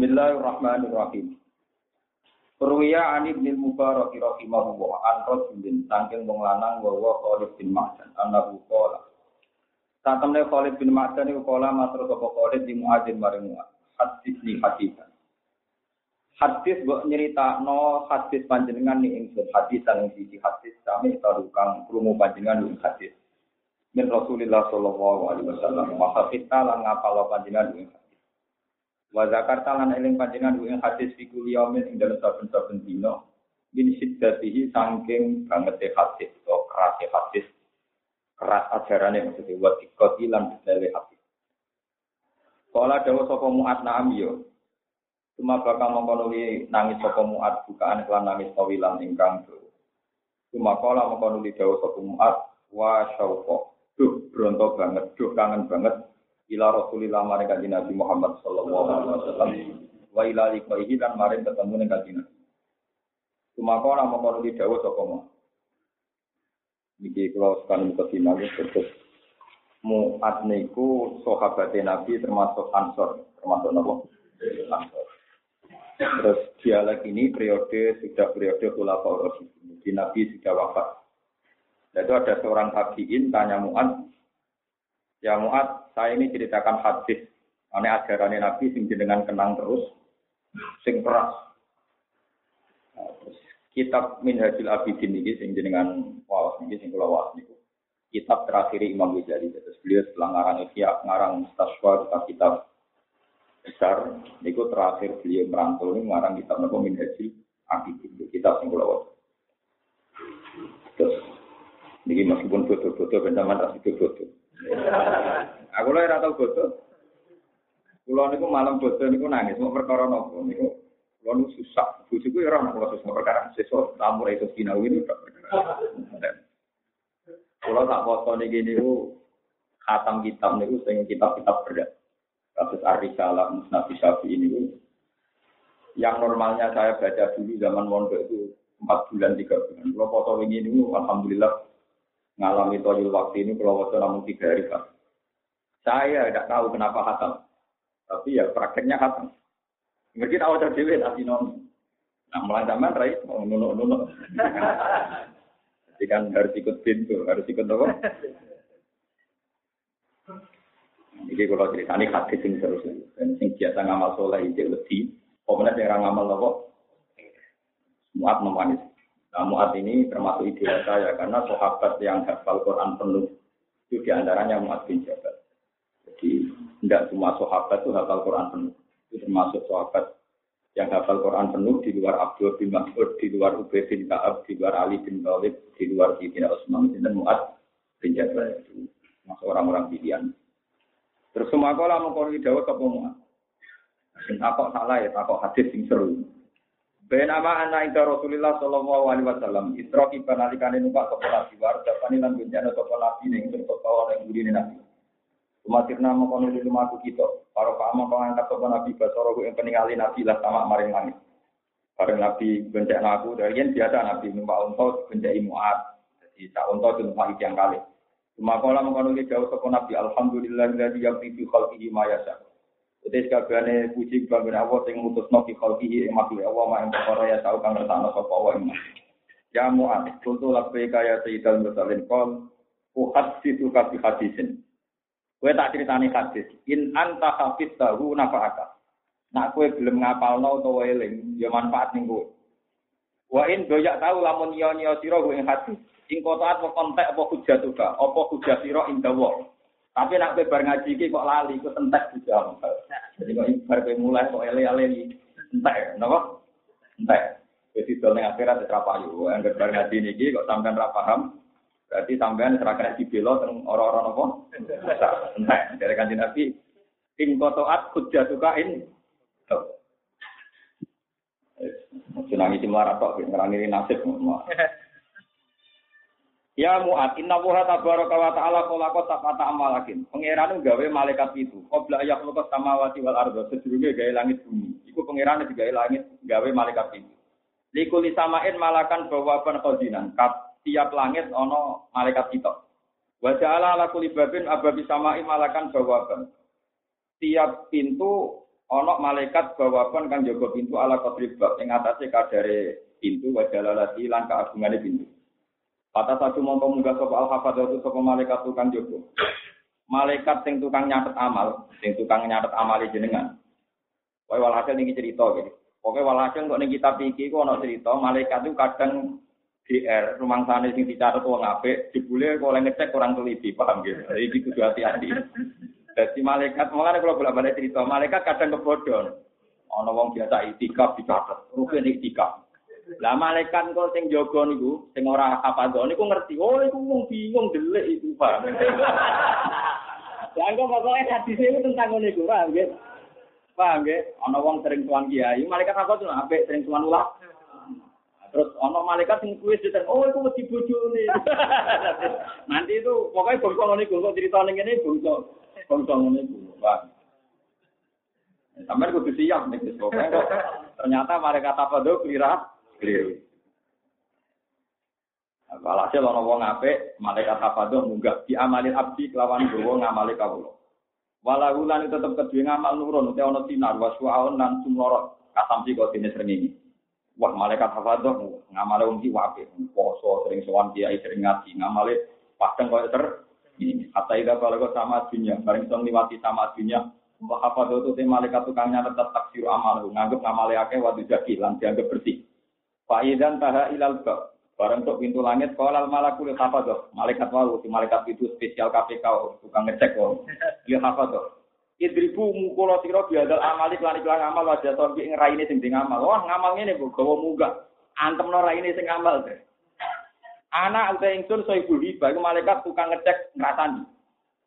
Bismillahirrahmanirrahim. Perwiya ani bin Mubarak rahimahullah an rajulin saking wong lanang wa Khalid bin Ma'dan annahu qala. Satemene Khalid bin Ma'dan iku kala matur sapa Khalid di Muadzin maring hadis ni hadisan. Hadis mbok nyeritakno hadis panjenengan ning ingsun hadis saling sisi hadis sami karo kang krungu panjenengan ing hadis. Min Rasulillah sallallahu alaihi wasallam wa hafidna lan ngapal panjenengan ing Wa zakarta lan eling panjenengan ing hadis fi kulli yaumin ing dalem saben-saben dina bin siddatihi saking bangete hadis atau keras hadis keras ajarane maksudnya wa dikoti lan detaile hadis. Kala dawa sapa muat naam yo. Cuma bakal mengkonuli nangis sapa muat bukaan kelan nangis tawilan ingkang do. Cuma kala mengkonuli dawa sapa muat wa syauqa. Duh bronto banget, duh kangen banget ila Rasulillah maring kanjeng Nabi Muhammad sallallahu alaihi wasallam wa ila liqaihi lan maring ketemu ning kanjeng Nabi. Sumaka ora mongko di dawuh sapa mo. Niki kula sekali muka sinau terus Mu'ad niku sahabat Nabi termasuk Ansor, termasuk napa? Ansor. Terus dialek ini periode sudah periode Khulafaur Rasyidin. Di Nabi sudah wafat. Lalu ada seorang tabiin tanya Mu'ad, Ya Mu'ad, saya ini ceritakan hadis. Ane ajarannya Nabi sing jenengan kenang terus, sing keras. Nah, terus kitab Minhajul Abidin ini sing jenengan wawas ini sing kula wawas niku. Kitab terakhir Imam Ghazali. Terus beliau setelah ngarang Ihya, ngarang Mustaswa, kitab besar. Niku terakhir beliau merangkul ini ngarang kitab nopo Minhajul Abidin. Kitab sing kula wawas. Terus, ini meskipun foto-foto, benjaman rasi foto. Aku lho ora tau bodo. Kulo niku malam bodo niku nangis mau perkara nopo niku kulo susah. Bojoku ora ono kulo susah perkara sesuk tamu ra iso sinau ini Kulo tak foto niki niku khatam kitab niku sing kitab-kitab berat. Kasus Ar-Risalah Musnad ini yang normalnya saya baca dulu zaman mondok itu empat bulan tiga bulan. Kalau foto ini alhamdulillah ngalami toyul waktu ini kalau waktu namun tiga hari pak. Saya tidak tahu kenapa hatam, tapi ya prakteknya hatam. Ngerti tahu jadi dewi tapi non. Nah mulai zaman rai mau nuno nuno. Jadi kan harus ikut pintu, harus ikut apa? Jadi kalau ceritanya hadis sing terus, dan sing biasa ngamal soleh itu lebih, pemenang yang ngamal apa? Muat memanis. Nah, Mu'ad ini termasuk ideal saya karena sahabat yang hafal Quran penuh itu di antaranya Mu'ad bin Jabal. Jadi tidak semua sahabat itu hafal Quran penuh. Itu termasuk sahabat yang hafal Quran penuh di luar Abdul bin Mas'ud, di luar Ubay bin Ka'ab, di luar Ali bin Thalib, di luar Sayyidina Utsman dan Mu'ad bin Jabal itu masuk orang-orang pilihan. Terus semua kalau mau kori dawet apa Mu'ad? Takok salah ya, takok hadis yang seru. Benama anak ida Rasulullah Sallallahu Alaihi Wasallam istroki penalikane numpak sopo nabi war japani lan bencana nabi ning sopo kawan yang budi nabi. Umatirna mengkono di rumah kita. Para paham kau angkat sopo nabi basoro yang peningali nabi lah sama maring langit. Bareng nabi bencana aku dari yang biasa nabi numpak unta bencana imuat. Jadi tak unta itu numpak yang kali. Cuma kalau mengkono di jauh sopo nabi Alhamdulillah yang fi khalqihi ma yasa. Jadi sekabehane puji kebanggaan Allah sing ngutusno fi khalqihi ing makhluk Allah mak ing perkara ya tau kang ngersakno sapa Allah ing Ya Mu'ad, kuntu labbaika ya sayyidal mursalin qol uhaditsu ka fi hadisin. Kowe tak critani hadis, in anta hafiz tahu nafa'aka. Nak kowe belum ngapalno utawa eling, ya manfaat ning kowe. Wa in doyak tahu lamun nyo-nyo sira ing hadis, ing kotaat apa kontek apa hujatuka, apa hujat sira ing dawa. Tapi nak kowe bar ngaji kok lali, kok entek juga. Jadi kok bar kowe mulai kok ele-ele entek, napa? Entek. Jadi dol ning akhirat ora payu. Angger bar ngaji niki kok sampean ora paham, berarti sampean ora kena dibelo teng ora-ora napa? Entek. Dari kanjeng Nabi ing kotoat hujjatuka in. Senangi cimara tok, ngerani nasib. Ya Mu'ad, inna wuha tabaraka wa ta'ala kolakot tak amalakin. Pengiran gawe malaikat itu. Qobla ayak lukot samawati wal ardo. Sejurungnya gawe langit bumi. Iku pengiran gawe langit gawe malaikat itu. Likuli samain malakan bawaban khodinan. Tiap langit ono malaikat kita. Wa ja'ala ala kuli babin ababi samain malakan bawaban. Tiap pintu Ono malaikat bawakan kang jaga pintu ala qadri bab ing atase kadare pintu wa jalalati lan kaagungane pintu. Kata satu mongko munggah sapa al hafadzatu sapa malaikat tukang jaga. Malaikat sing tukang nyatet amal, sing tukang nyatet amali jenengan. Kowe walhasil niki cerita gitu. Pokoknya walhasil kok ning kitab iki ana cerita malaikat itu kadang DR rumah sana sing dicatat wong apik dibule kok oleh ngecek kurang teliti paham gitu. Jadi kudu hati-hati. Jadi malaikat, makanya kalau bolak balik cerita, malaikat kadang kebodon. Ono wong biasa itikaf dicatat, rukun itikaf. Lah malaikat kok sing jaga niku, sing ora apa niku ngerti. Oh iku wong bingung delik itu, Pak. Lah kok pokoke hadis itu tentang ngene iku, paham nggih? Paham nggih? Ana wong sering tuan kiai, malaikat apa tuh apik sering tuan ulah. Terus ono malaikat sing kuwi cerita, oh iku mesti bojone. Nanti itu pokoknya bangsa ngene iku cerita ning ngene bangsa bangsa ngene iku. Paham? Sampai kudu siap pokoknya kok ternyata malaikat apa tuh keliru, keliru. Walhasil ana wong apik, malaikat tafaduh munggah di amalin abdi kelawan gowo ngamali kawula. Walau lan tetep kedue ngamal nurun te ana sinar waswaun lan sumorot katamsi kok dene srengenge. Wah malaikat tafaduh ngamale wong iki apik, poso sering sowan kiai sering ngaji ngamale padang koyo ter ini kata ida kalau sama dunia, bareng song liwati sama dunia, Wah apa tuh te malaikat tukangnya tetap taksir amal, nganggep ngamale akeh wadu jaki lan dianggap bersih. Fa'idan taha ilal bab. Barang untuk pintu langit, kalau malakul tuh? Malaikat wau, si malaikat itu spesial KPK, tukang ngecek kok. Dia tuh? Idribu mukulo siro biadal amali kelan iklan amal wajah torbi ngeraini sing sing amal. Wah ngamal ini bu, gawa muga. Antem no raini sing amal. Anak uta ingsun so ibu hiba, itu malaikat tukang ngecek ngerasani.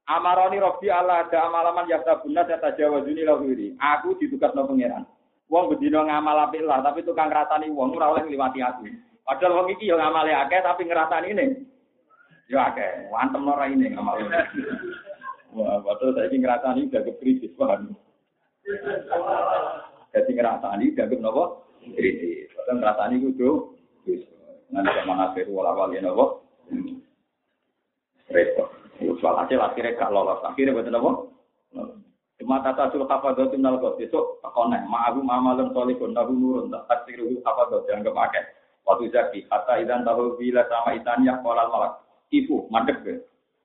Amaroni Robi Allah ada amalaman yakta bunda saya tajawazuni lahuri. Aku ditugas no pangeran. Wong bedino ngamal apik lah, tapi tukang ngrasani wong ora oleh ngliwati aku. Padahal wong iki yo ngamale akeh tapi ngrasani ini. Yo akeh, wantem ora ini ngamal. Wah, padahal saiki ngrasani udah krisis paham. Jadi ngrasani dianggap? Krisis. Padahal ngrasani kudu wis nanti zaman akhir wala wali napa? Repot. Soal hasil akhirnya gak lolos. Akhirnya betul apa? Cuma tata sul hafadzatu minal qad besok takone ma'ahu amalun sholihun lahu nurun tak taksiruhu hafadzat dianggap akeh. Waktu zaki kata idan tahu bila sama itannya kolal malak. Ibu madep ke.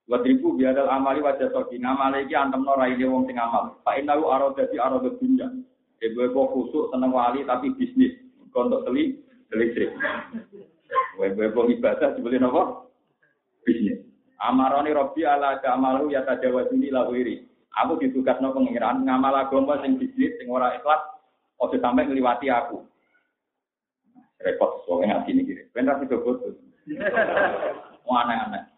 Wadribu biadal amali wajah soki ngamale iki antem no raine wong sing amal. Pak inalu aro dadi aro dunya. Ibu ibu khusuk seneng wali tapi bisnis. Kontok teli listrik. Ibu ibu ibadah sebelin apa? Bisnis. Amaroni Robi ala amalu ya tajawazuni lawiri. Aku ditugas no pengiran ngamal agama sing bisnis sing ora ikhlas ojo sampai ngliwati aku. Repot soalnya ngaji ini kiri. Benar sih bodoh. Mau aneh-aneh.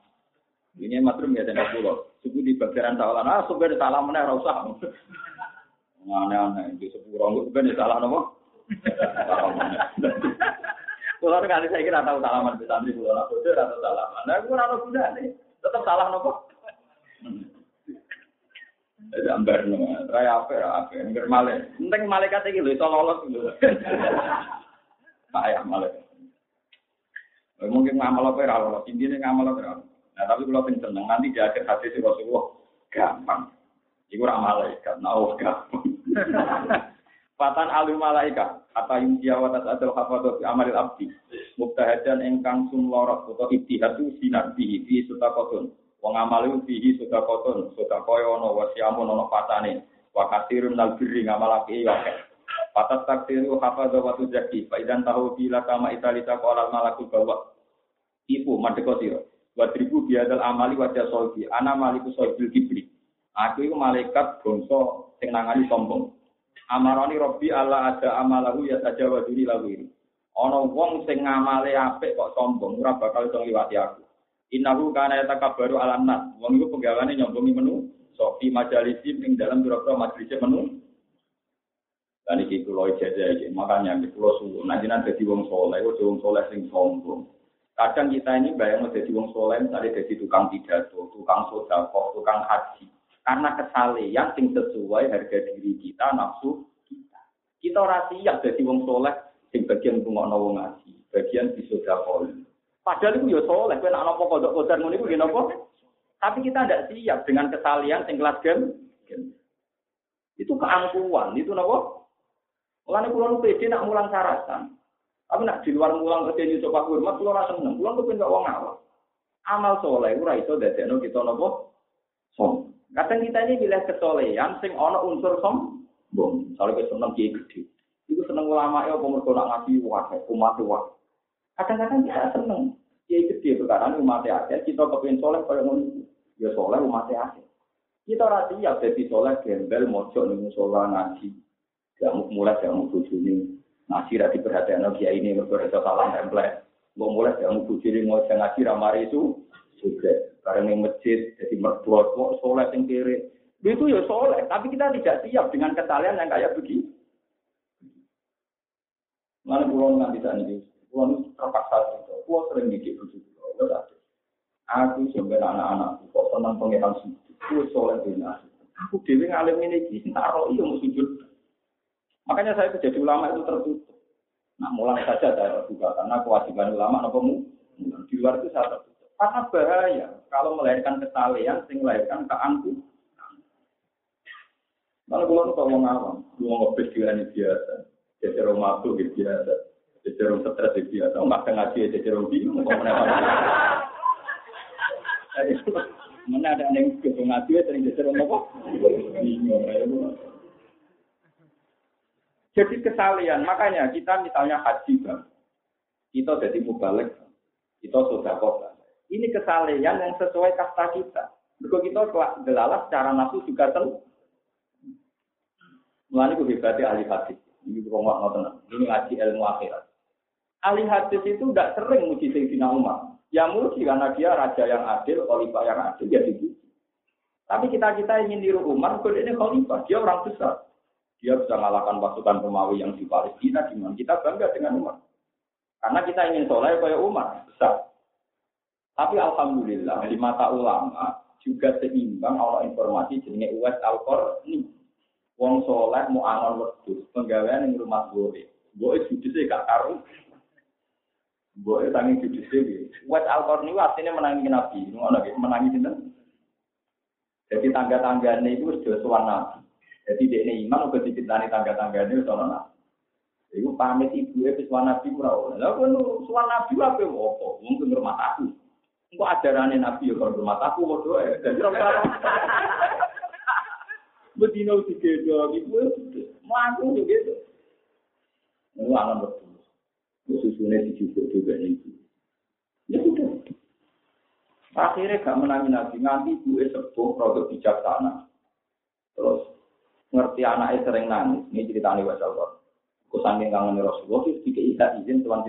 Ini matrum ya tenda pulau. Suku di bagian salah. Ah sebenarnya salah mana rasa. Aneh-aneh. Di sepuluh itu sebenarnya salah nopo. Kalau kali saya kira tahu salaman di santri pulau nak bodoh atau salaman. Nah, aku rasa guna nih. Tetap salah nopo. Jadi ambar no, raya apa ya apa, enggak malaikat. Penting malaikat iki lho iso lolos lho. Pak ya. Mungkin ngamal apa ya lolos, intine ngamal apa ya. Nah tapi kalau sing seneng nanti di akhir hadis Rasulullah gampang. Iku ora malaikat, nah oh gampang. Fatan alu malaika kata yumtia wa tasadul hafadhu fi amalil abdi. Mubtahadan engkang sumlorot utawa ibtihadu sinar bihi fi sutakotun wong amalu fihi sutakotun sutakoyo ono wasiamun ono patane. Wa kasirun nal birri ngamal api akeh patas takdiru hafadhu wa tuzaki fa idan tahu bila kama italita qala malakul bawa. Ibu madeko sira wa tribu biadal amali wajah solbi ana maliku solbil kibri aku iku malaikat bangsa sing nangani sombong Amaroni Robi Allah ada amalahu ya saja waduni lalu ini. Ono wong sing ngamale apik kok sombong, ora bakal iso ngliwati aku. Innahu kana yatakabbaru ala nas. Wong iku penggawane nyombongi menu, sofi majalisi ing dalam majelis menu. Dan iki kula ijazah iki, makanya kula suwun. Nanti nanti dadi wong soleh, ojo wong soleh sing sombong. Kadang kita ini bayang jadi wong soleh, misalnya jadi tukang pidato, tukang sodako, tukang haji karena kesalehan sing sesuai harga diri kita, nafsu kita. Kita ora siap jadi wong soleh sing bagian pungokno wong ngaji, bagian disodakol. Padahal itu ya soleh, kowe nek napa kodok kodar ngono iku napa? Tapi kita tidak siap dengan kesalehan sing kelas gen. Itu keangkuhan, itu nopo. Mulane kula nu pede nak mulang syaratan. Tapi nak di luar mulang kerja coba hormat kula ora seneng. Kula kepen gak wong awam. Amal soleh ora iso dadekno kita nopo som. Kadang kita ini pilih kesolehan sing ana unsur sombong. Soalnya kita seneng kiai gede. Itu seneng ulama ya apa mergo nak ngaji umat wae. Kadang-kadang kita seneng kiai gede perkara umat akeh, kita kepen soleh kaya ngono. Ya soleh umat akeh. Kita ora siap dadi soleh gembel mojok musola ngaji. Gak mulai gak mau bojone ngaji ra diperhatikan kiai ini mergo iso salah template. Mau mulai mau bojone mau ngaji ra mari itu juga. Karena yang masjid jadi mertua kok soleh yang kiri. Itu ya soleh, tapi kita tidak siap dengan kesalahan yang kayak begini. Mana pulau nanti tadi ini, pulau terpaksa itu, pulau sering dikit begitu, Aku sebenarnya anak-anakku kok senang pengiran sih, pulau soleh dunia. Aku dewi ngalim ini, tak roh iya mau sujud. Makanya saya jadi ulama itu tertutup. Nah, mulai saja saya terbuka karena kewajiban ulama apa mu? Di luar itu saya tertutup. Karena bahaya kalau melahirkan kesalahan, sing melahirkan keangku. Malah kalau ngomong awam, ngomong ngobes biasa. Jadi orang biasa. Jadi orang stres biasa. Makan ngaji jadi orang bingung. Mana ada yang gitu ngaji sering jadi orang apa? Bingung. Jadi kesalian. Makanya kita misalnya haji bang. Kita jadi mubalik. Kita sudah kota. Ini kesalian yang sesuai kasta kita. Kalau kita gelalas secara nafsu juga tentu. Mulanya hebatnya ahli hadis. Ini rumah tenang. Ini ngaji ilmu akhirat. Ahli hadis itu tidak sering muji Sayyidina Umar. Ya muji karena dia raja yang adil, khalifah yang adil, ya dipuji. Tapi kita-kita ingin niru Umar, kode ini khalifah, dia orang besar. Dia bisa mengalahkan pasukan Romawi yang di Palestina, di mana kita bangga dengan Umar. Karena kita ingin soleh kayak Umar, besar. Tapi Alhamdulillah, di mata ulama, juga seimbang Allah informasi jenis Uwais Al-Qarni. Wong soleh mau angon wedhus, penggawean ning rumah gue. Gue judise gak karu. Gue tangi judise Wet Al-Qarni artinya menangi Nabi, nggih, menangi? Jadi tangga-tanggane itu sudah suwan Nabi. Jadi dia ini iman udah dicintani tangga-tanggane sono Nabi. Iku pamit ibu e wis Nabi ora oleh. Lah kowe suwan Nabi apa opo? Wong rumah aku. Engko ajarane Nabi ya kalau rumah aku padha ae. Dadi ora Bedino digedok itu mlaku gitu. Ini akan betul. Susunya dijujuk juga itu. Ya sudah. Akhirnya gak menangi nabi nganti gue sepuh produk bijaksana. Terus ngerti anaknya sering nangis. Ini ceritanya wasal kok. Kusangin kangen Rasulullah itu tiga izin tuan.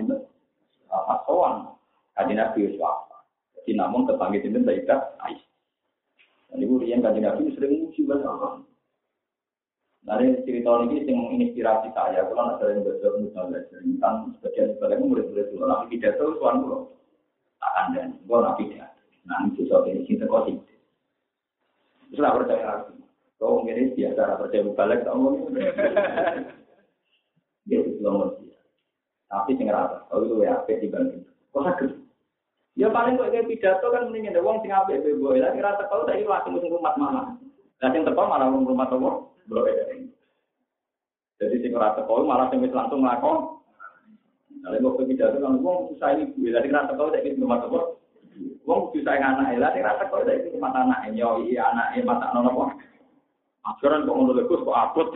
Apa soan? Kaji nabi Yusuf. Jadi namun kepanggil sinten Sayyidah Aisyah. Dan ibu Rian kaji nabi sering muji bahasa Nanti cerita ini yang menginspirasi saya, kalau nak sering belajar mudah belajar, kan sebagian sebagian murid-murid dulu, nabi pidato tuan dulu, tak ada, gue nabi nah itu soal ini kita kau sih, terus percaya kau mungkin biasa percaya balik, tau mau dia itu belum tapi sing rata, kalau itu ya apa dibanding, kok sakit, ya paling kok kayak pidato kan mendingin ada uang sing apa, boy, lagi rata kalau tadi langsung rumah malah, dan yang tepat malah rumah toko. Jadi sing ora teko malah sing wis langsung nglakon. Nek kok pidato kan wong susah ibu, dadi ora teko nek iki rumah teko. Wong susah anak ora teko nek iki mata anak. Yo iya anak e mata nono kok. Aturan kok ngono kok abot.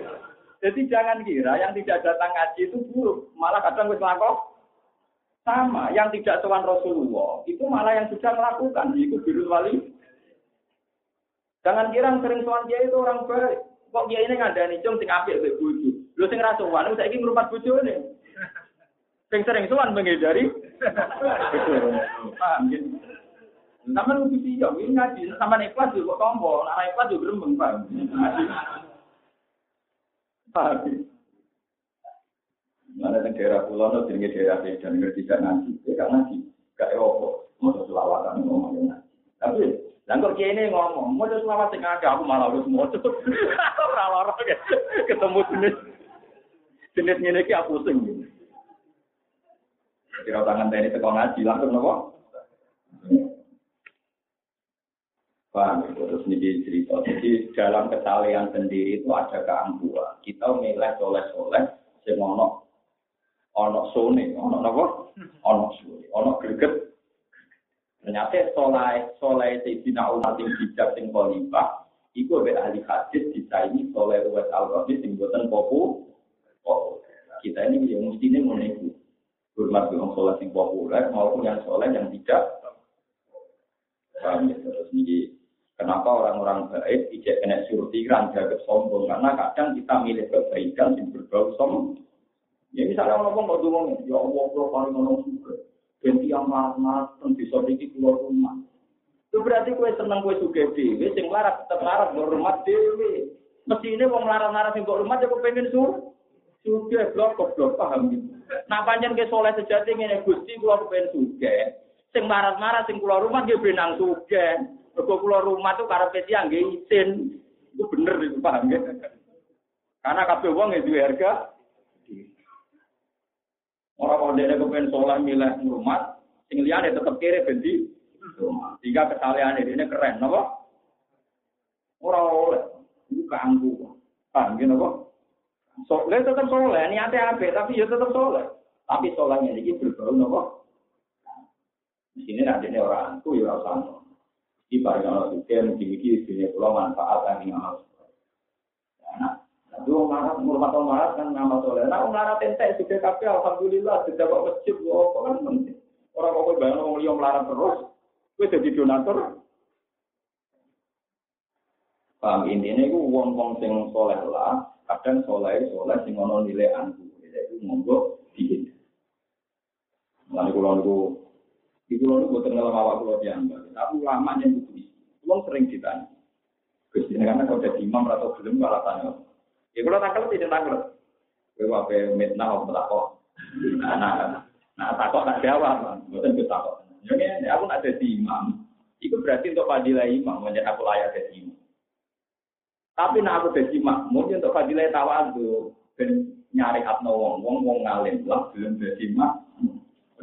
Jadi jangan kira yang tidak datang ngaji itu buruk, malah kadang wis nglakon sama yang tidak tuan Rasulullah itu malah yang sudah melakukan itu biru wali Jangan kira yang sering soal dia itu orang baik. Kok dia ini nih cung sing apik mbek bojo. Lho sing ra sowan saiki ngrumat bojone. Sing sering sowan menghindari. Paham gitu. Sama lu sih ya, ini ngaji sama ikhlas juga tombol, nah ikhlas juga gremeng paham. Paham. Mana yang daerah pulau, no, jenenge daerah dan ngerti gak ngaji, ya gak ngaji, gak ewo, mau selawatan ngomongnya. Tapi dan kok ini ngomong, mau selawat sing ada, aku malah harus mau tuh. Ora ketemu jenis jenis ini aku pusing. Kira tangan tadi tekan ngaji langsung nopo. Paham ya? Terus ini cerita. Jadi dalam kesalehan sendiri itu ada keangkuhan. Kita milih soleh-soleh, sing ono sone, ono apa? Ono sone, ono greget. Ternyata soleh soleh Sayyidina Umar sing bijak sing khalifah, iku be ahli hadis ini soleh Uwais al-Rabi sing boten popu. Kita ini yang mesti ini menunggu. Hormat dengan soleh sing populer maupun yang soleh yang tidak. Paham ya? Terus ini Kenapa orang-orang baik tidak kena suruh pikiran jaga sombong? Karena kadang kita milih kebaikan yang berbau sombong. Ya misalnya orang ngomong kok ngomong, ya Allah, kalau paling ngomong juga. Ganti yang marah-marah, dan bisa dikit keluar rumah. Itu berarti kue seneng kue suge dewe, sing larat tetap larat hormat dewe. Mesti ini wong larat-larat sing rumah, ya pengen suruh. Suge blok blok paham gitu. Nah panjang ke soleh sejati ini gusti kula pengen suge. Sing marah-marah sing keluar rumah dia benang suge. Mergo kula rumah tuh karepe tiyang nggih izin. Itu bener itu paham ya. Karena kabeh wong itu harga Orang kalau dia kepengen sholat milih rumah, sing liyane tetep kiri rumah. Jika kesalahan ini keren, napa? Orang oleh, itu keanggu. Paham gitu, napa? Soleh tetap soleh, niatnya apa? Tapi ya tetap soleh. Tapi solehnya ini berbau, napa? Di sini nanti orang aku ya rasa di barang Allah juga mungkin dunia pulau manfaat yang ngamal. Nah, itu marah, murmat marah kan nama soleh. Nah, marah tentek sudah kafe, alhamdulillah sudah bawa masjid, apa kan penting. Orang kok bayang orang liom larang terus, gue jadi donatur. Paham intinya itu uang uang sing soleh lah, kadang soleh soleh sing ono nilai antu, itu monggo dihindari. Lalu kalau itu di pulau itu bukan dalam awak pulau diambil. Tapi ulama yang Pulau sering ditanya. Gusti karena kalau jadi imam atau belum malah tanya. Ya kalau takut tidak takut. Kalau apa mitnah atau takut. Nah, nah, nah takut tak jawab. Bukan kita takut. Jadi aku nak jadi imam. Itu berarti untuk fadilah imam. Menjadi aku layak jadi imam. Tapi nak aku jadi mungkin untuk fadilah tawadu. Dan nyari atno wong wong wong ngalim lah belum jadi imam.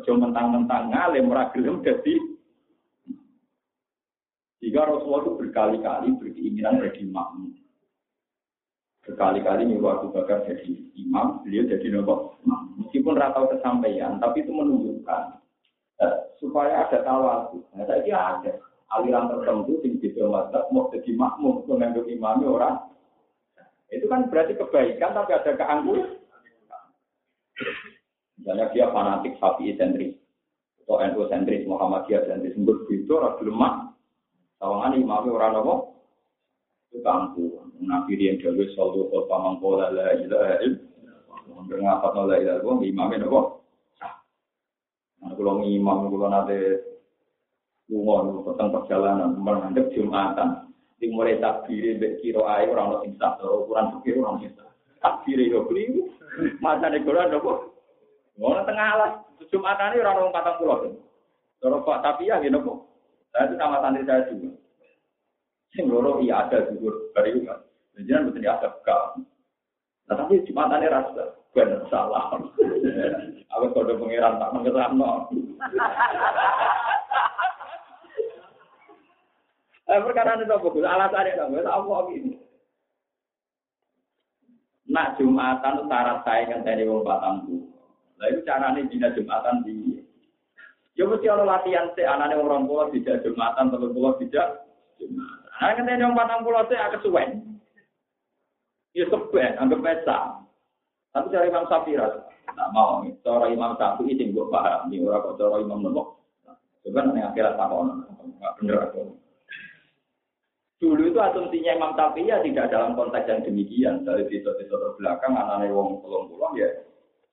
Ojo mentang-mentang ngalim ora gelem dadi jika Rasulullah itu berkali-kali berkeinginan jadi makmum. Berkali-kali nyuruh Abu Bakar jadi imam, beliau jadi nopo. Meskipun ratau kesampaian, tapi itu menunjukkan eh, supaya ada tawadu. Nah, saya kira ada aliran tertentu yang di mazhab mau jadi makmum, mengambil imamnya orang. Itu kan berarti kebaikan, tapi ada keangkuhan. Misalnya dia fanatik sapi sentris atau NU sentris, Muhammadiyah sentris, sebut itu orang lemah. Tawangan imamnya orang apa? Kampu. Nabi yang jaga saldo kota mangkola la ilaha illallah. Berngapat la ilaha illallah, imamnya apa? Nah, kalau imam, kalau nanti lunga tentang perjalanan, menghadap Jumatan, di mulai takbir, kiro air, orang orang sing ukuran pikir orang sing takbir itu beli, masa negoran apa? Ngono tengah alas, Jumatan ini orang orang patang pulau. Kalau Pak tapi ya gini Saya itu sama santri saya juga. Sing loro iya ada juga dari itu kan. Jadi betul ada kau. Nah tapi Jumatan ini rasa benar salah. Aku kode pangeran tak mengesamno. Eh perkara ini apa? Alasannya apa? Apa ini? Nak Jumatan syarat saya kan dari wong patang Lah itu carane dina Jumatan di Ya mesti ana latihan sik anane orang tua tidak Jumatan, telur pulau tidak Jumatan. Nah, kan yang patang pulau sik agak suwen. Ya seben, anggap pesta. Tapi cara Imam Syafi'i tak mau. Cara Imam Syafi'i sing mbok paham, ini ora kok cara Imam Nawawi. Coba nek akhirat takon, enggak bener aku. Dulu itu asumsinya Imam Syafi'i ya tidak dalam konteks yang demikian. Dari titik-titik terbelakang, anaknya wong pulau pulau ya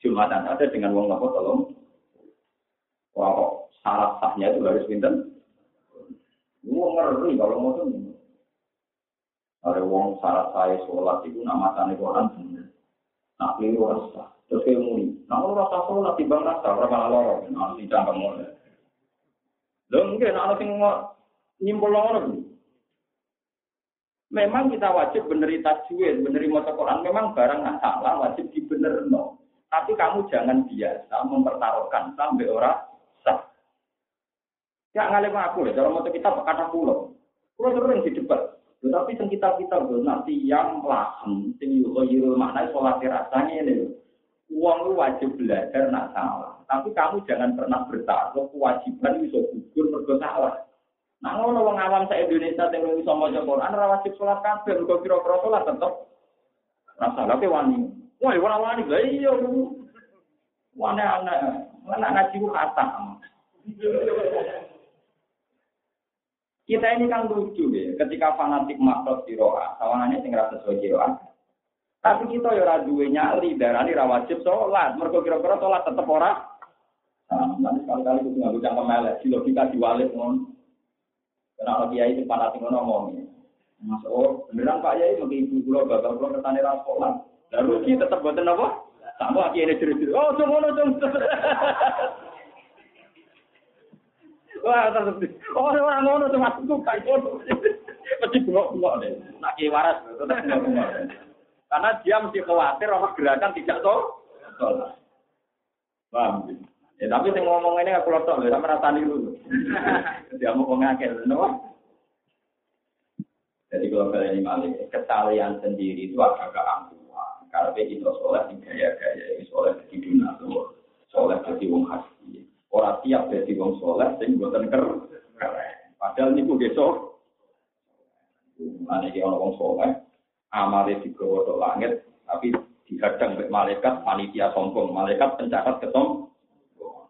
Jumatan ada dengan wong apa tolong. Wah, syarat sahnya itu harus pinter. Wong ngeri kalau mau tuh. Ada wong syarat saya sholat itu nama tani Quran. Nak keliru rasa. Terus kayak muni. Nah, kalau rasa sholat timbang rasa, berapa lorong. Nah, tidak kamu. Lalu mungkin anak sing nyimpul lorong. Memang kita wajib beneri tajwid, beneri maca Quran. Memang barang nggak salah, wajib dibener no. Tapi kamu jangan biasa mempertaruhkan sampai orang sah. Ya ngalim aku ya, cara mau kita kata pulau. Kalau sering di debat, tetapi yang kita kita nanti yang lahem, sing yuko yiro makna sholat rasanya ini. Uang lu wajib belajar nak salah. Tapi kamu jangan pernah bertaruh kewajiban bisa gugur mergo salah. Nah ngono wong awam sa Indonesia sing iso maca Quran ora wajib salat kabeh, mergo kira-kira salat tetep rasa lha wani. Wah, ora wani lha iya. Wani ana, ana ngaji ku kata. Kita ini kan lucu ya, ketika fanatik makhluk roa, sawangannya sing rasa sesuai roa. Tapi kita ya ora duwe nyali, darani ra wajib sholat. Mergo kira-kira sholat tetep ora. Nah, nanti sekali-kali kudu nganggo cangkem elek, di logika diwalik ngono. Kenapa kiai itu fanatik ngomong. Mas oh, beneran Pak Yai mau ibu kula bapak kula ketane ra sholat. Lah rugi tetep boten apa? Sama kiai ini jerit Oh, cuma ngono cung. Wah, terus. Oh, ora ngono cuma aku kae. Mesti bengok-bengok deh. Nak waras. Karena dia mesti khawatir apa gerakan tidak tahu. Paham? Ya, tapi saya ngomong ini aku lotok, ya, sama rasa dulu. Dia mau ngakil, no? Jadi kalau kalian ini malik, kesalahan sendiri itu agak keangkuhan. Karena itu soleh di gaya-gaya, ini soleh di dunia tuh, soleh jadi wong hati. Orang siap jadi wong soleh, sehingga buatan keren. Padahal ini gue besok. Mana ini orang soleh, amale digawa ke langit tapi dihadang oleh malaikat panitia sombong malaikat pencatat ketom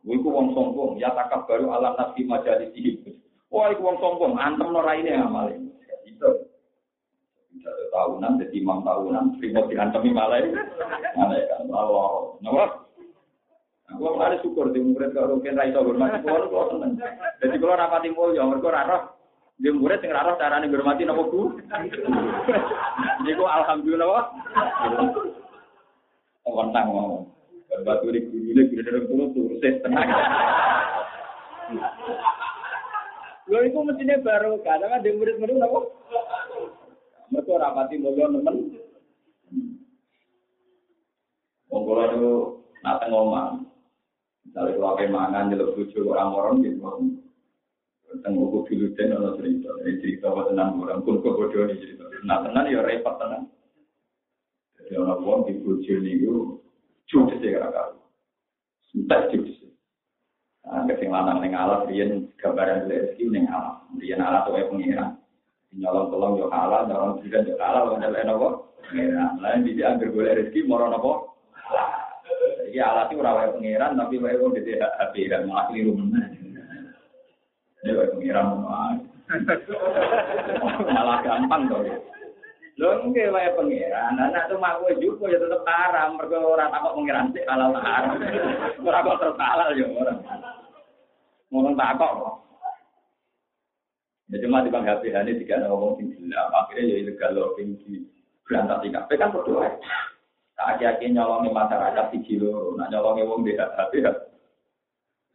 Iku wong sombong ya takab baru alam nabi majalis ini wah iku wong sombong antem raine amale itu tahunan jadi imam tahunan terima diantemi malaikat malaikat Allah napa Aku ada syukur di murid kalau mungkin raiso hormati kulo kulo seneng. Jadi kulo rapati mergo ora roh dia murid sing ora carane ngurmati napa Bu? Niku alhamdulillah wae. Wonten mau. Batu di gurune guru dalam kulo terus tenang. Lho iku mestine baru kadang ada murid-murid napa? Mereka ora pati mulya nemen. Wong kula niku nate ngomong. Misalnya kalau apa mangan jelek bojo orang-orang gitu. tentang buku dulu dan ono cerita. Ini cerita apa tenang orang pun kok bodoh ini cerita. Nah tenang ya repot tenang. Jadi orang pun di bojo ini itu cuci sih kakak entah cuci nah kesing lanang neng alat rian gambaran rezeki neng alat. Rian alat tuh pengiran nyolong tolong yo kalah nyolong juga yo kalah lo nyalain apa pengiran lain di dia bergolek rezeki moron apa jadi alat itu rawai pengiran tapi wae wong gede HP dan malah keliru Ya, pengiran malah gampang dong. Lho nggih wae pengiran, anak tuh kowe juga ya tetep haram, mergo ora takok pengiran sik halal haram. Ora kok terus halal ya ora. Ngono takok kok. Ya cuma di bang HP ini tiga ngomong sing gila, akhirnya ya ilegal loh tinggi berantak di kafe kan berdoa. Tak akhir-akhir nyolongi masyarakat di kilo, nak nyolongi wong di HP ya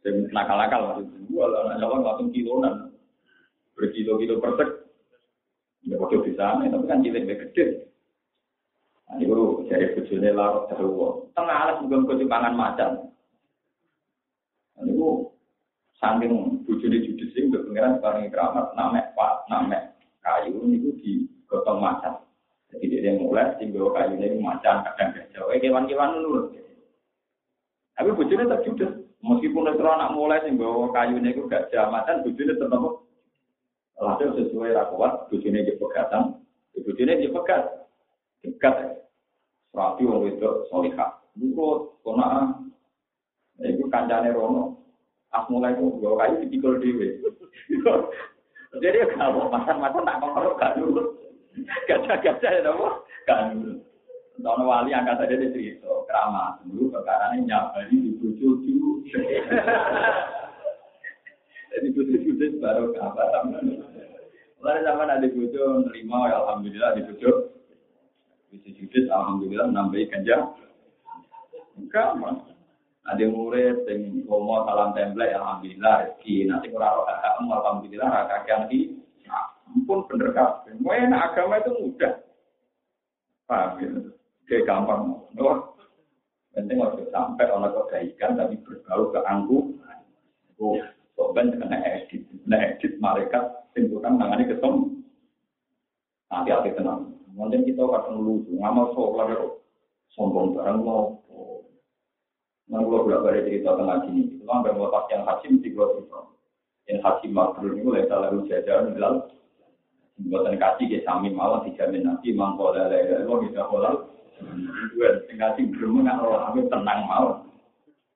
Yang nakal-nakal maksudnya. Walah, nak nyolong langsung kilonan. Berkilo-kilo persek. Ya, waktu bisa, tapi kan cilik gede. Nah, itu jadi bujurnya larut terus. Tengah alas bukan kecupangan macan. Nah, itu saking bujurnya judis ini, pengiran sekarang keramat, namek pak, namek kayu, itu digotong macan. Jadi dia mulai, tinggal kayu ini macan, kadang gajah. Eh, kewan-kewan nurut. Tapi bujurnya terjudes. Meskipun itu anak mulai sing bawa kayu ini gak jamatan, bujune tetap Hasil sesuai rakwat, bujune di pegatan, bujune di pegat, dekat. Rapi wong itu solihah. Buku kona, itu kancane rono. As mulai itu bawa kayu dipikul dewe. Jadi kalau masan-masan tak mau kan dulu. Gajah-gajah ya dong, kan dulu. Tahun wali angkat saja di cerita, keramat dulu perkara ini nyabari di bucu Jadi bucu baru kabar. Mulai zaman ada bucu nerima, ya alhamdulillah di. Bucu bucu alhamdulillah nambahi ganja. Enggak, Ada murid yang ngomong salam template, alhamdulillah rezeki. Nanti kurang roh alhamdulillah raka ganti. Ampun bener kabeh. Mau agama itu mudah. Paham ya? Kayak gampang. Wah, penting waktu sampai orang kebaikan tapi berbau ke angku. Oh, sobat kena edit, kena edit malaikat tentukan tangannya ketemu. Hati-hati tenang. Mungkin kita kadang lucu, ngamal sholat itu sombong barang mau. Nah, kalau berapa hari cerita tentang sini, itu kan bermotas yang haji mesti gue cerita. Yang haji makrul itu lesa lalu jajan bilal. Buatan kasih ke sami malah dijamin nanti mangkol lele lo bisa kolal. Dua kasih belum nggak orang tenang mau.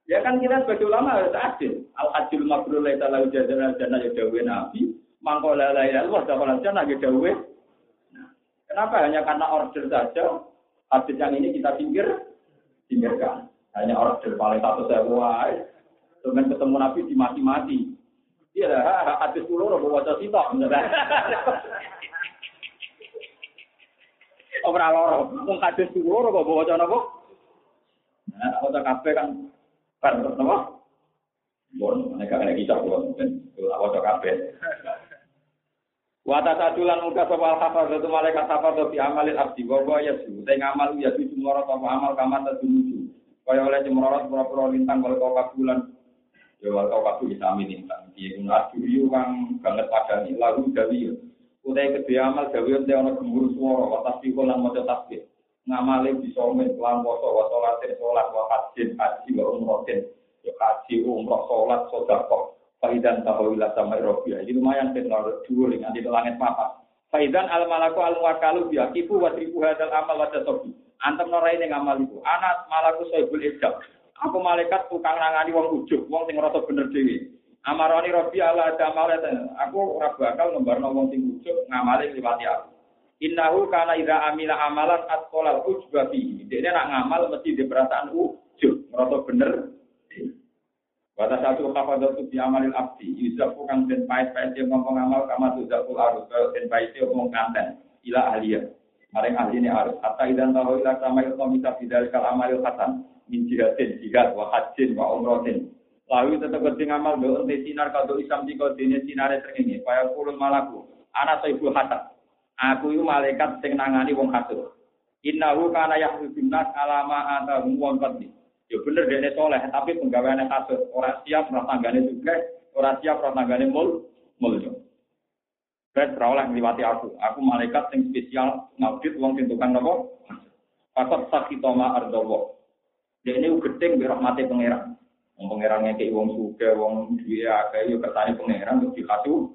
Ya kan kita sebagai ulama harus adil. Al adil makrul lesa lalu jajan jana ya dawe nabi. Mangkol lele lo bisa kolal jana ya dawe. Kenapa hanya karena order saja? Hadis yang ini kita pinggir, pinggirkan. Hanya order paling satu wah. Dengan ketemu Nabi di mati-mati. Iya lah, hadis dulu robo wajah sitok. Ora loro, mung hadis dulu robo wajah nopo. Nah, wajah kafe kan kan nopo. Bon, nek kaya kisah bon, ben wajah kafe. Wata sadulan muka sapa al itu malaikat hafal fi amalil abdi wa wa yasu. Te ngamal ya tu cumoro apa amal kamar tadumuju. Kaya oleh cumorot pura-pura lintang kalau kau kabulan. Ya wal kau kabul bisa amin lintang. Piye kun aduriu kang banget padani lagu dawi. Utai kedua amal dawi ente ana gemuruh swara wa tasbih lan maca tasbih. Ngamale bisa men kelan poso wa salatin salat wa hajjin haji wa umrohin. Ya haji umroh salat sedekah. Faidan tahawila sama Eropa. Jadi lumayan teknologi dua dengan di langit papa. Faidan al malaku al wakalu biakifu wa hadal amal wa tasobi. Antem norai ning amal itu. Anak malaku soibul ijab. Aku malaikat tukang nangani wong ujug, wong sing ngerasa bener dhewe. Amaroni Robi ala jamal Aku ora bakal ngembarno wong sing ujug ngamali liwati aku. Innahu kana ida amila amalan atqalal ujba fihi. Dene nak ngamal mesti di perasaan ujug, ngerasa bener. Wata satu kafadot di amalil abdi, yusuf kang den pait pait yang ngomong amal kama tu zakul arus, den yang ngomong kanten, ila ahliya. Maring ahli ini arus. Hatta idan tahu ila sama itu bisa bidal kal amalil hasan, min jihadin, jihad, wa hajin, wa umrotin. Lalu tetap kerja ngamal do ente sinar kado isam kau dini sinare terengi, kaya kulun malaku. Anak ibu hasan. Aku itu malaikat sing nangani wong hasud. Innahu kana yahudun nas alama atahum wong qadli. Ya bener dene soleh, tapi penggaweane kasut. Ora siap ora tanggane juga, ora siap ora tanggane mul mulya. Ben ora oleh ngliwati aku. Aku malaikat sing spesial ngaudit wong sing tukang napa? Fakot sakitoma ardawa. Dene gedeng bi rahmate pangeran. Wong pangeran ngekeki wong sugih, wong duwe akeh yo kersane pangeran terus dikasu.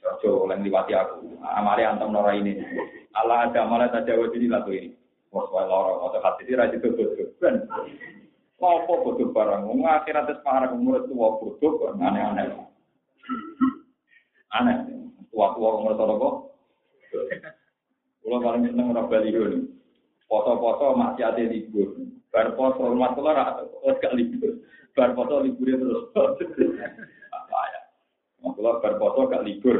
Ojo oleh ngliwati aku. Amale antem ora ini. Allah ada malah tajawaz ini lagu ini. Wah, loro, atau hati ini rajin bodoh ben. Apa bodoh barang? Wong akhirat wis parah umur tua bodoh aneh-aneh. Aneh. Tua-tua umur tua kok. Kulo paling seneng bali ini. Foto-foto masih ada libur. Bar foto rumah kula ra gak libur. Bar foto libur terus. Apa ya? Kula bar foto gak libur.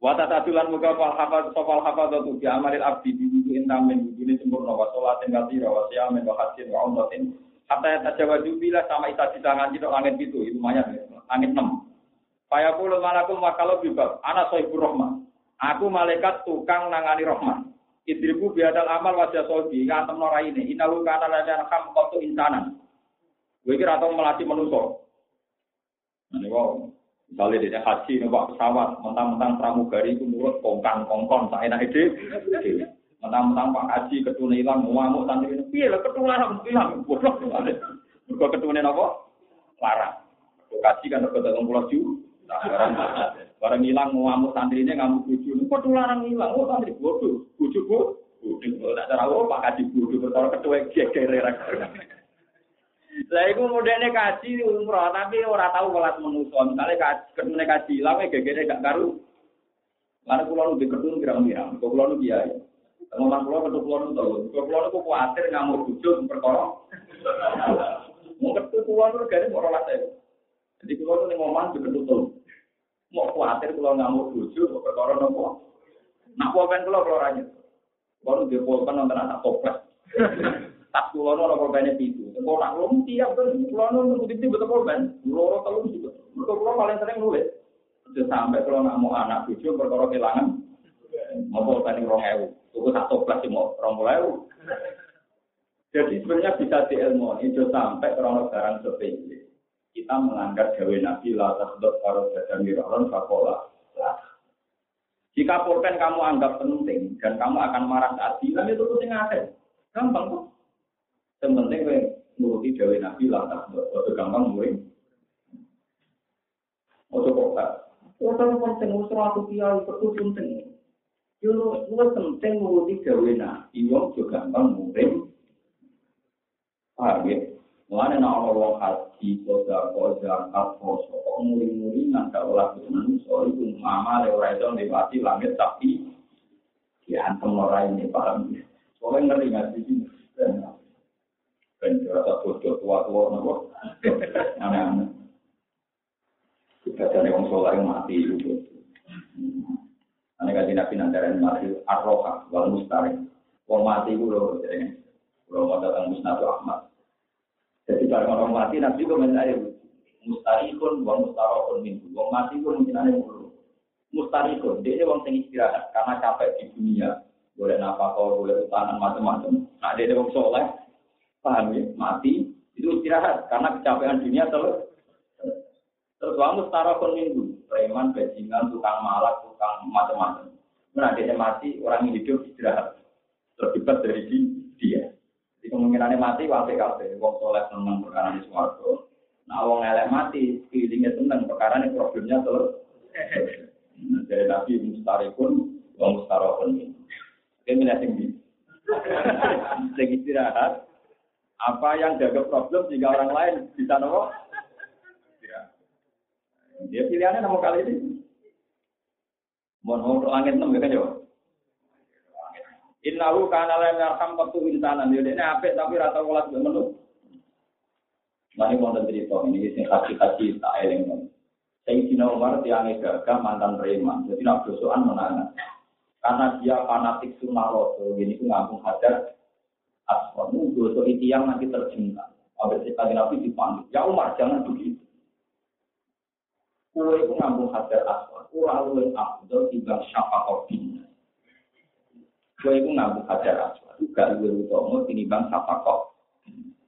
Wata tatulan muka fal hafad sopal hafad tu bi amalil abdi di wudu ini sempurna wa sholatin katira wa siyamin wa hajjin wa umratin hatta ya tajawaju bila sama isa cita ngaji dok langit itu banyak langit enam. Faya puluh malakul makalau bibab anak sohibur rahman. Aku malaikat tukang nangani rahman. Idribu biadal amal wajah sobi ngantem nora ini. Inalu kana lajan ham kotu insanan. Gue kira atau melatih manusia. Nah, ini wow. Misalnya dia haji numpak pesawat, mentang-mentang pramugari itu nurut kongkang kongkon, tak enak ide. Mentang-mentang Pak Haji ketune hilang, ngamuk santri ini, iya lah ketularan hilang, bodoh. Mereka ketune apa? Larang. Haji kan dapat dalam pulau. Barang hilang ngamuk santri ini ngamuk buju, ketularan hilang, oh santri bodoh, buju bu. Bodoh, tak cara Pak Haji bodoh, bertolak ketua geger. Lah iku modene kaji umroh tapi ora tau kelas manusa. Misale kaji ketune kaji lawe gegere gak karu. Lan kula nu diketun kira-kira, kok kula nu kiai. Ngomong kula ketu kula nu tau. Kok kula nu kuwatir ngamuk bojo perkara. Mau ketu kula nu gare ora late. Jadi kula nu omah diketun. Mau kuwatir kula ngamuk bojo perkara nopo. Nak pulpen kula kula ra nyet. Kula nu dipulpen nonton anak toples. tak kulo ora korban itu. Engko nak lu tiap kan kulo nu titik betul korban. Loro telu juga. Mergo kulo paling sering nulis. Terus sampai kalau nak mau anak cucu perkara kehilangan mau tadi rong ewu. Tuku satu plus mau rong ewu. Jadi sebenarnya bisa diilmu itu sampai kalau barang sepele. Kita melanggar gawe nabi la tasdot karo dadan miron fakola. Jika pulpen kamu anggap penting dan kamu akan marah saat bilang itu penting ada. Gampang kok. Yang penting gue nuruti Dewi Nabi lah, tak gampang murid. Ojo kok Orang penting usur aku kiai itu penting. Yo lu penting nuruti Dewi Nabi, juga gampang murid. Paham ya? Mulane nek ana wong haji, koda, koda, poso, kok muri-muri nang gak olah manungsa iku mama ora iso liwati langit tapi ya antem ora ini paham. Soalnya ngeri nggak sih? Ben rasa bodoh tua-tua nopo. Aneh-aneh. Kita wong soleh mati itu. Ane kaji nabi nandaran mati arroha wal mustari. Wong mati itu loh, jadi kalau mau datang musnad Ahmad. Jadi kalau orang mati nabi komentar mustarikun wa mustarokun minggu. Wong mati pun mungkin ada mulu. Mustarikun, dia wong sing istirahat karena capek di dunia. Boleh nafkah, boleh utanan macam-macam. Nah, dia wong soleh, paham ya? Mati itu istirahat karena kecapean dunia terus. Terus wong mustarokun minggu, preman, bajingan, tukang malak, tukang macam-macam. Nah, dia mati, orang hidup istirahat. Terlibat dari dia. Jadi kemungkinannya mati, wae kabeh. Wong soleh seneng perkara di suwargo. Nah, wong elek mati, feelingnya seneng. Perkara ini problemnya selesai. Nah, dari Nabi mustarikun, wong mustarokun. Dia milih tinggi. Sing istirahat. Apa yang jaga problem jika orang lain bisa nopo? Dia pilihannya nomor kali ini. Mau untuk langit ya kan ya? Innahu kana la yarham qatu insanan. Yo dene apik tapi rata welas yo menu. Mari wonten cerita ini sing haji-haji tak eling. Sayyidina Umar tiang gagah mantan preman. Jadi nak dosoan menangan. Karena dia fanatik sunnah rasul, ini ku ngambung hajar aswad. Itu dosa yang nanti terjengkang. Abis itu Nabi dipanggil, ya Umar jangan begitu. Kue itu ngambung hajar aswad. Kue luwih abdul timbang syafaqah Kue itu ngambung hajar aswad. Juga luwih utama tinimbang syafaqah.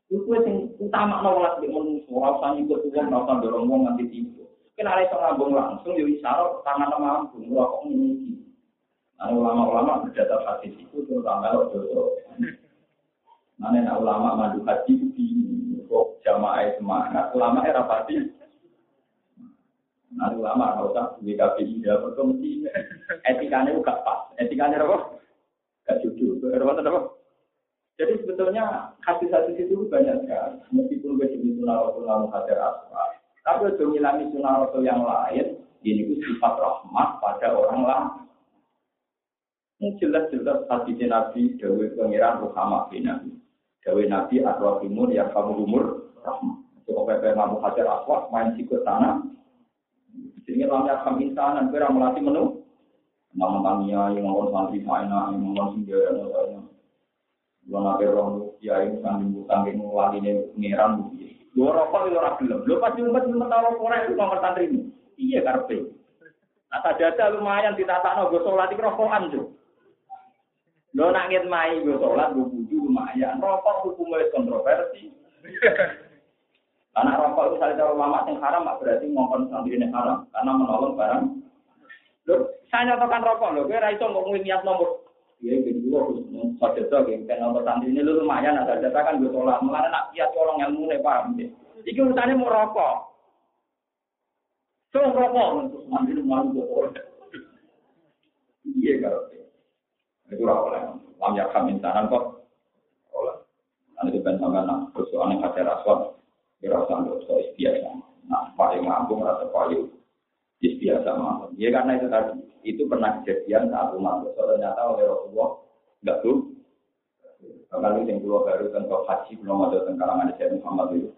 Itu yang utama nolak di manusia. Rasa ikut uang, rasa dorong uang nanti tidur. Kena ada ngambung langsung, ya isyarat tangan mampu. Kok ini Nah, ulama-ulama berdasar hadis itu terutama kalau dosa. Nah, nah, ulama madu haji di kok jamaah semangat. Ulama era pasti. Nah, ulama kalau tak di KPI dia berkomisi. Etikanya juga pas. Etikanya apa? Gak. Berapa apa? Jadi sebetulnya hadis-hadis itu banyak sekali. Meskipun gue jadi sunnah rasul lalu hadir asma. Tapi untuk ngilangi sunnah rasul yang lain, ini itu sifat rahmat pada orang lain. Ini jelas-jelas hadis Nabi Dawe Pengiran Ruhama bin Nabi. Dawe Nabi Adwa Timur yang kamu umur rahmat. Coba pepe ngamu hajar aswad main sikut tanah. Jadi lamnya kami insanan kira melatih menu. Nama tania yang ngomong santri faina yang ngomong singgah dan lain Lo nabe rong ya ini sangking butang yang wali ini pengiran bukti. Lo rokok itu orang belum. Lo pasti umat belum tahu korek itu nomor santri ini. Iya karpe. Nah, dada lumayan ditata no gue sholat itu rokokan tuh. Lo nak ngit mai gue sholat gue buju lumayan. Rokok hukumnya kontroversi. Karena rokok itu salah satu ulama yang haram, berarti ngomong santri ini haram karena menolong barang. Saya nyatakan rokok. Lo, gue raiso ngomongin niat nomor. Iya, gitu gue harus saja tuh, kan nomor santri ini. Lo lumayan ada data kan gue sholat. Mulanya nak kiat orang ilmu nih paham deh. Iki urusannya mau rokok. So rokok. Untuk santri lumayan gue Iya kalau itu oleh. Lam yakam insanan kok. Oleh. Nanti itu sama nak persoalan yang ada raswan dirasa dosa biasa. Nah paling mampu rasa paling biasa mah ya karena itu tadi. Itu pernah kejadian saat umat dosa ternyata oleh Rasulullah enggak tuh. Kalau yang keluar baru tentang haji belum ada tentang Syekh Muhammad itu.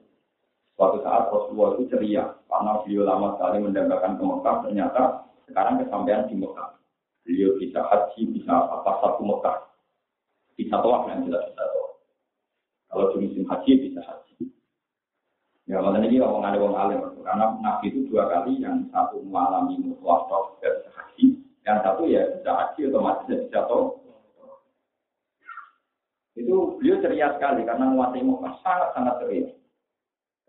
Suatu saat Rasulullah itu ceria. Karena beliau lama sekali mendapatkan ke Mekah. Ternyata sekarang kesampaian di Mekah. Beliau bisa haji, bisa apa satu Mekah. Bisa tawaf yang jelas bisa tawaf. Kalau musim haji bisa haji. Ya, makanya ini orang ada orang alim. Karena Nabi itu dua kali, yang satu mengalami mutawaf dan haji. Yang satu ya bisa haji otomatis bisa tawaf. Itu beliau ceria sekali karena menguasai Mekah sangat-sangat ceria.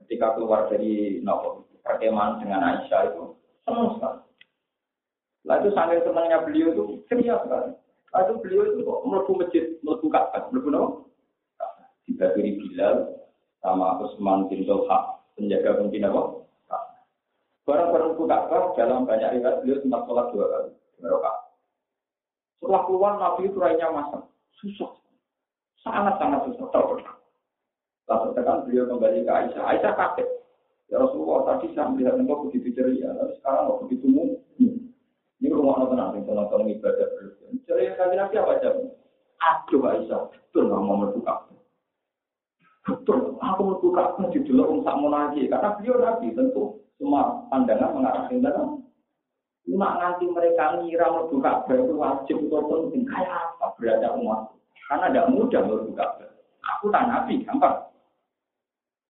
Ketika keluar dari Nabi perkemahan dengan Aisyah itu senang sekali. Lah itu sangat senangnya beliau itu ceria sekali. Lah itu beliau itu kok melebu masjid, melebu Ka'bah, melebu no? Dibagiri Bilal sama Usman bin Tolha, penjaga mungkin apa? Barang-barang Ka'bah dalam banyak riwayat beliau sempat sholat dua kali. Dua Setelah keluar Nabi itu rainya masak, susah, sangat-sangat susah. Tahu Lalu tekan beliau kembali ke Aisyah. Aisyah kaget. Ya Rasulullah tadi saya melihat engkau begitu ceria, tapi sekarang kok begitu mungkin. Ini rumah nonton nanti, nonton ibadah berlebihan. Yang kali nabi apa jam? Aduh Aisyah, betul nggak mau membuka. Betul, aku membuka di dulu um tak mau lagi. Karena beliau nabi tentu semua pandangan mengarah ke dalam. Cuma nanti mereka ngira membuka itu wajib atau penting. Kayak apa berada umat? Karena tidak mudah membuka Aku tak nabi, gampang.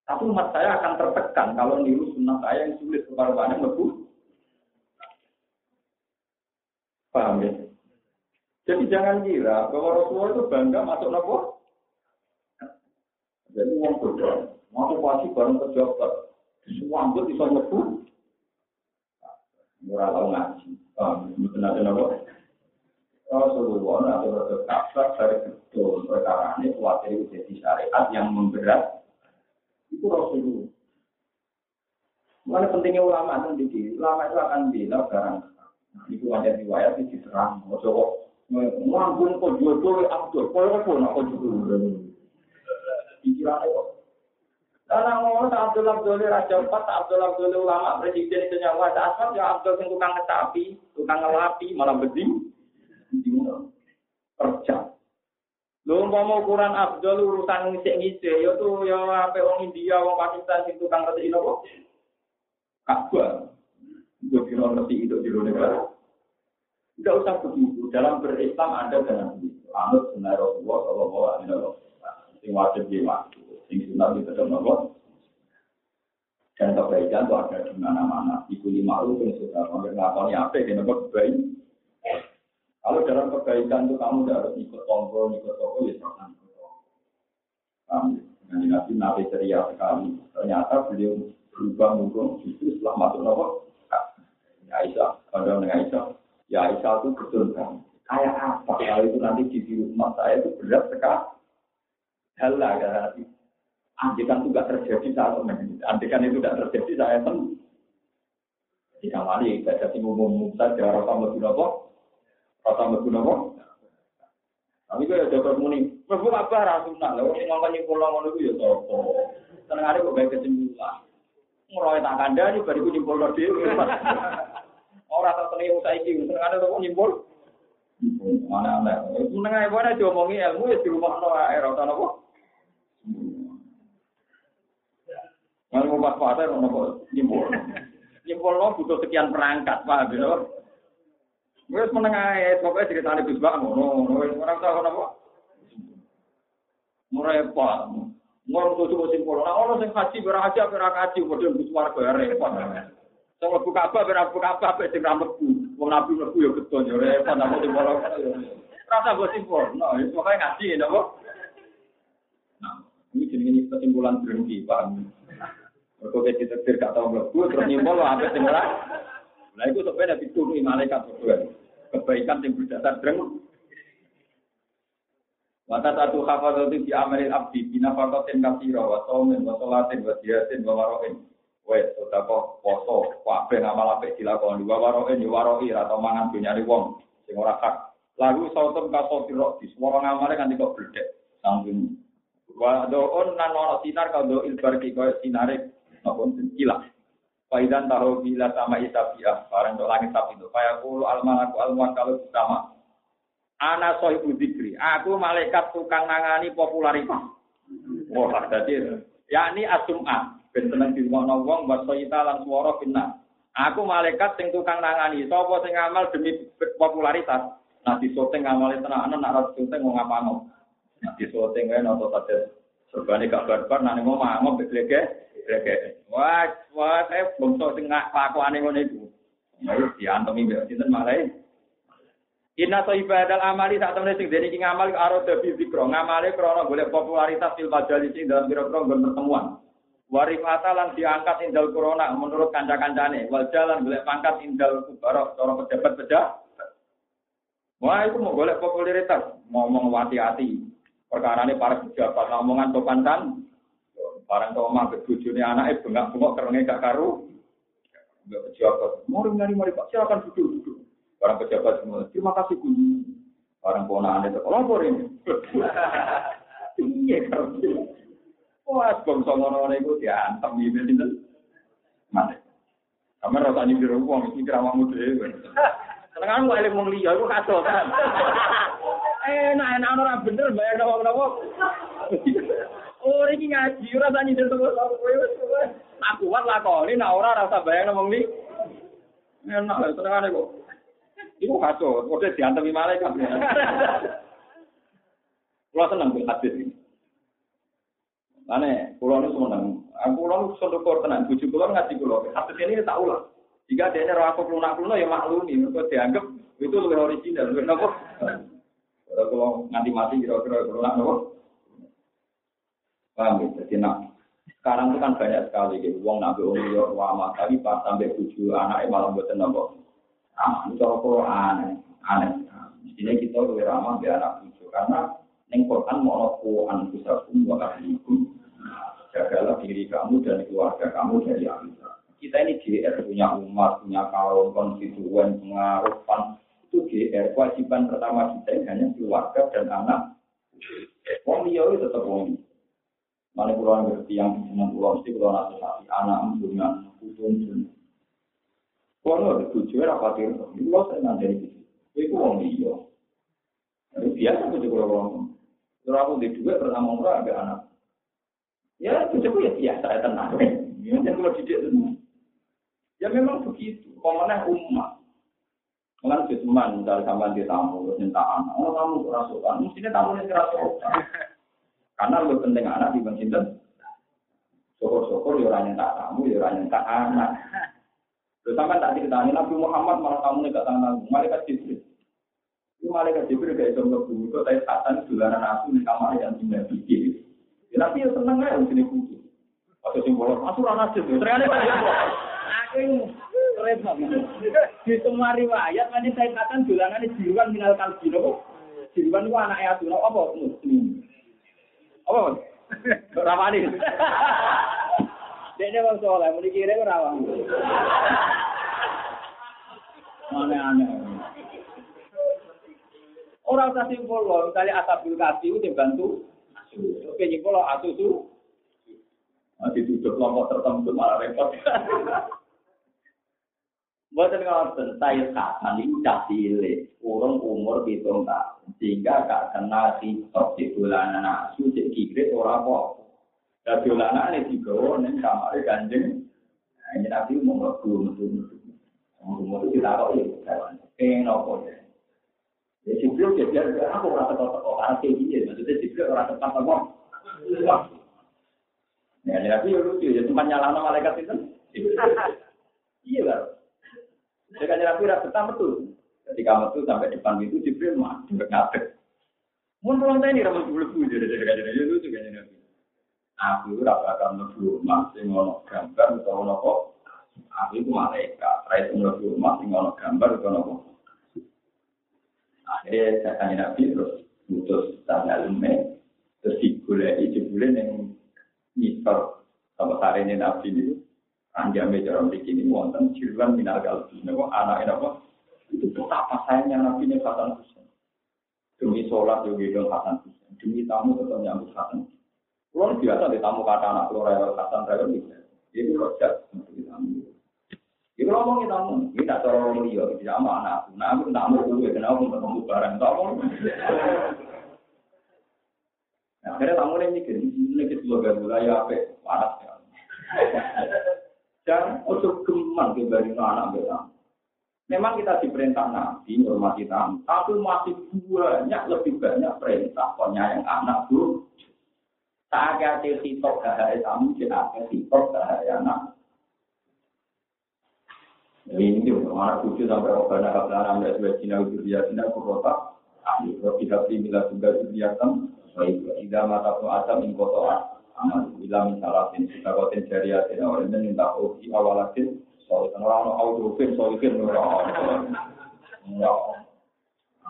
Tapi umat saya akan tertekan kalau niru sunnah saya yang sulit banyak membuka. Paham ya? Jadi jangan kira bahwa Rasulullah itu bangga masuk nopo. Jadi uang berdoa, mau pasti bareng pejabat, anggota bisa nyebu. Murah tahu ngaji? Betul ada nopo. Rasulullah nanti berkata dari betul perkara ini khawatir jadi syariat yang memberat. Itu Rasulullah. Mana pentingnya ulama itu ulama itu akan bilang barang Iku ada riwayat di diterang. Ojo kok ngambung kok jodoh abdul. Kok nak kok jodoh. Dikira kok. Karena ngomong tak Abdul Abdul Raja Empat, tak Abdul Abdul ulama presiden itu nyawa, tak asal ya Abdul yang tukang ngetapi, tukang ngelapi, malah beding. Kerja. Ukuran Abdul urusan ngisik-ngisik, ya tuh ya apa orang India, orang Pakistan, tukang kira itu di negara. Usah begitu. Dalam berislam ada dengan sunnah Rasulullah Wasallam. Sing wajib waktu. Sing sunnah di tetap nopo. Dan kebaikan itu ada di mana-mana. Iku lima lu pun sudah ngakoni apa di nopo baik. Kalau dalam kebaikan itu kamu tidak harus ikut tonggo, ikut tonggo, ya jangan ikut tonggo. Dengan Nabi Nabi ceria sekali. Ternyata beliau berubah mungkin justru setelah masuk nopo Aisyah, kalau dengan Aisyah, ya Aisyah itu betul kan. Kayak apa kalau itu nanti di rumah saya itu berat sekali. Hal lah ya nanti. Andikan itu tidak terjadi saat ini. Andikan itu tidak terjadi saya pun. Jika mali baca sing umum saja rasa mlebu napa? Rasa mlebu napa? Tapi kok ada bermuni, mlebu apa ra sunah. Lha wong ngomong nyimpul ngono iku ya sapa. Senengane kok bae kesimpulan. Ngroy tak kandhani bariku nyimpul dhewe. Ora tak tengi wong saiki, senengane kok nyimpul. Mana ana. Seneng ae wae diomongi ilmu ya di rumah no ae ora tau napa. Kalau mau pas puasa mau nopo nyimpul. Nyimpul lo butuh sekian perangkat, paham ya? Wes meneng ae, pokoke ceritane Gus Bak ngono, ora tau napa. Merepot. Ngomong tuh simpul. Nah, orang sing haji berhaji apa berhaji, kemudian bus warga repot. Sing mlebu Ka'bah ora mlebu Ka'bah mek sing ra mlebu. Wong Nabi mlebu ya betul ya repot sing ora. Rasa mbok simpul. Nah, itu pokoke ngaji napa. Nah, ini jenenge kesimpulan berhenti, paham. Mergo wis ditetir gak tau mlebu terus nyimpul apa sing ora. Lah iku sebenarnya dituruni malaikat berdua. Kebaikan yang berdasar dreng. Mata satu hafadzati di amalil abdi bina fakotin kasiro wa somin wa solatin wa wa waroin. Wes, sedekah poso, kabeh ngamal apik dilakoni. Wa waroin yo waroi atau mangan dunyane wong sing ora hak. Lalu sautem kaso sira di swara ngamale kanthi kok bledek. Sanggung. Wa doon nan ono sinar kalau ilbar ki koyo sinare napa kilah. Faidan tahu bila sama isabiah, barang untuk langit tapi itu. Kulu almanaku almuan kalau sama. Ana sohibu dikri. Aku malaikat tukang nangani popularitas. Wah, jadi yakni asum'ah. ben seneng dirungokno wong wa sayita lan swara finna. Aku malaikat sing tukang nangani, sapa sing ngamal demi popularitas. Di syuting ngamale tenanan nak ora syuting ngapano. Nah di syuting wae nopo saja serbane gak barbar nang ngomong ngomong begleke begleke. Wah, wah saya bangsa sing kelakuane ngono iku. Ya diantemi mbek sinten malah. Inna ibadal amali saat temen sing dene iki ngamal karo debi zikro, ngamale krana golek popularitas fil majalis dalam pira-pira pertemuan. Warifata lan diangkat indal corona menurut kanca-kancane. Wal jalan golek pangkat indal kubarok cara pejabat pejabat. Wah itu mau golek popularitas, ngomong hati-hati. Perkara ini para pejabat ngomongan topan kan. Barang kau mah bojone anaknya bengak-bengok kerengnya gak karu. Enggak pejabat. Mari mari mari Pak, silakan duduk duduk. Barang pejabat semua. Terima kasih kunjungan. Barang ponaan itu lapor ini. Iya kan. Wah, bangsa ngono-ngono iku diantem iki sinten? Mate. Kamu rasa ini biro uang, ini kira kamu dhewe. Senengan kok eling wong liya iku kado kan. Enak enak ora bener bayar wong nopo. Oh, iki ngaji ora tak nyindir to kowe wis Aku kuat lakoni nek ora rasa bayar wong li. Enak senengane kok. Iku kado, kode diantemi malaikat. Kulo seneng hadis ini. Ane, pulau nu seneng. Aku pulau nu seneng tenan. Bujuk pulau ngaji pulau. Hadis ini tak ulang. Jika dia ini aku lunak lunak ya maklumi. Mereka dianggap itu lebih original. Lebih nopo. Kalau kalau nganti mati kira-kira lunak nopo. Paham ya? Jadi nak sekarang itu kan banyak sekali gitu. Uang nabi om yo wama tapi pas sampai tujuh anak malah buat nopo. Ah, itu kok aneh, aneh. Mestinya kita lebih ramah biar anak cucu karena Neng Quran mau an kusakum wa ahlikum. Jagalah diri kamu dan keluarga kamu dari akhirah. Kita ini GR punya umat, punya kaum, konstituen, pengaruh, pan. Itu GR kewajiban pertama kita hanya keluarga dan anak. Wong liya itu tetap wong. Mana pulau ngerti yang dengan pulau mesti pulau nasihati anak dengan putun Kalau ada tujuan apa khawatir, itu saya nanti di situ. Itu wong liya. Biasa aku juga ngomong. Kalau aku di dua pertama umrah ada anak. Ya, bujuku ya biasa ya tenang. Ya, kalau didik tenang. Ya memang begitu. Komennya umat. Mengenai kesuman, dari sampai di tamu, minta anak. Oh, tamu kerasukan. Mestinya tamu ini kerasukan. Karena lebih penting anak dibanding cinta. Syukur-syukur, ya orang yang tak tamu, ya orang yang tak anak. Terus sampai tak ceritanya, Nabi Muhammad malah tamu ini gak tamu. Malaikat Jibril. Ini malaikat Jibril gak bisa ngebumi kok tapi satan dolanan aku di kamar yang tinggal pikir. Ya tapi ya seneng aja di sini kudu. Atau simbol masuk orang tuh. Ternyata kan ya Aku repot. Di semua riwayat kan saya katakan dolanan jiruan minal kalbi nopo. Jiruan itu anaknya Asuna apa? Muslim. Apa? Ramani. Dia bang soleh, mau dikirim rawang. Aneh-aneh. Orang usah simpul loh, misalnya asabul kasih dibantu. Oke, nyimpul loh asusu. Masih duduk kelompok tertentu malah repot. Buatan ngoten, saya kapan ini cah cilik, umur hitung tahun, sehingga gak kenal sitok di bulanan asu, di kikrit orang kok. Dan bulanan ini juga, ini kamar ganjeng, ini nabi mau ngebu. Umur itu kita kok ya, pengen apa ya. Ya Jibril ya biar aku orang tetap orang kayak gini, maksudnya Jibril orang tetap tetap. Ya, tapi ya lucu ya cuma nyala malaikat itu. Iya lah. Saya kan Nabi rasa tetap betul. Ketika metu sampai depan itu Jibril mah ngadeg. Mun pulang ini ramai dulu dulu jadi jadi jadi lucu kan Nabi. Aku rasa akan mlebu masih ngono gambar atau kok. Aku itu malaikat, ra itu mlebu masih ngono gambar atau ngono Akhirnya saya tanya Nabi terus putus tanggal lume terus digulai jebule yang nyisor sama hari ini Nabi itu anjame cara bikin ini wonten jiruan minal kalbi. Nopo anak apa? Itu betapa sayangnya Nabi ini Hasan Husain demi sholat juga dong Hasan Husain demi tamu tetap nyambut Hasan Kalau biasa di tamu kata anak keluar rewel Hasan rewel bisa. Itu rojak untuk tamu. Ya kalau ngomong kita ngomong, kita orang dia, tidak sama anak aku. Nah aku tak mau gue, kenapa mau ketemu barang, tak mau. Nah, akhirnya tamu ini mikir, ini kita juga wilayah apa, panas ya. Dan untuk gemar dibanding anak kita. Memang kita diperintah Nabi, hormati tamu, tapi masih banyak, lebih banyak perintah penyayang anak tuh. Tak ada titok bahaya tamu, tidak ada titok bahaya anak. Ini mana tujuh sampai obat kabelan anda sudah cina ukur dia cina kurota. Kalau kita beli bila sudah dia kan. Baik, tidak mata pun asam in kotoran. Amal bila misalnya sin kita kotin jariah tidak orang yang minta uji awalatin soal orang orang autofin soal fin orang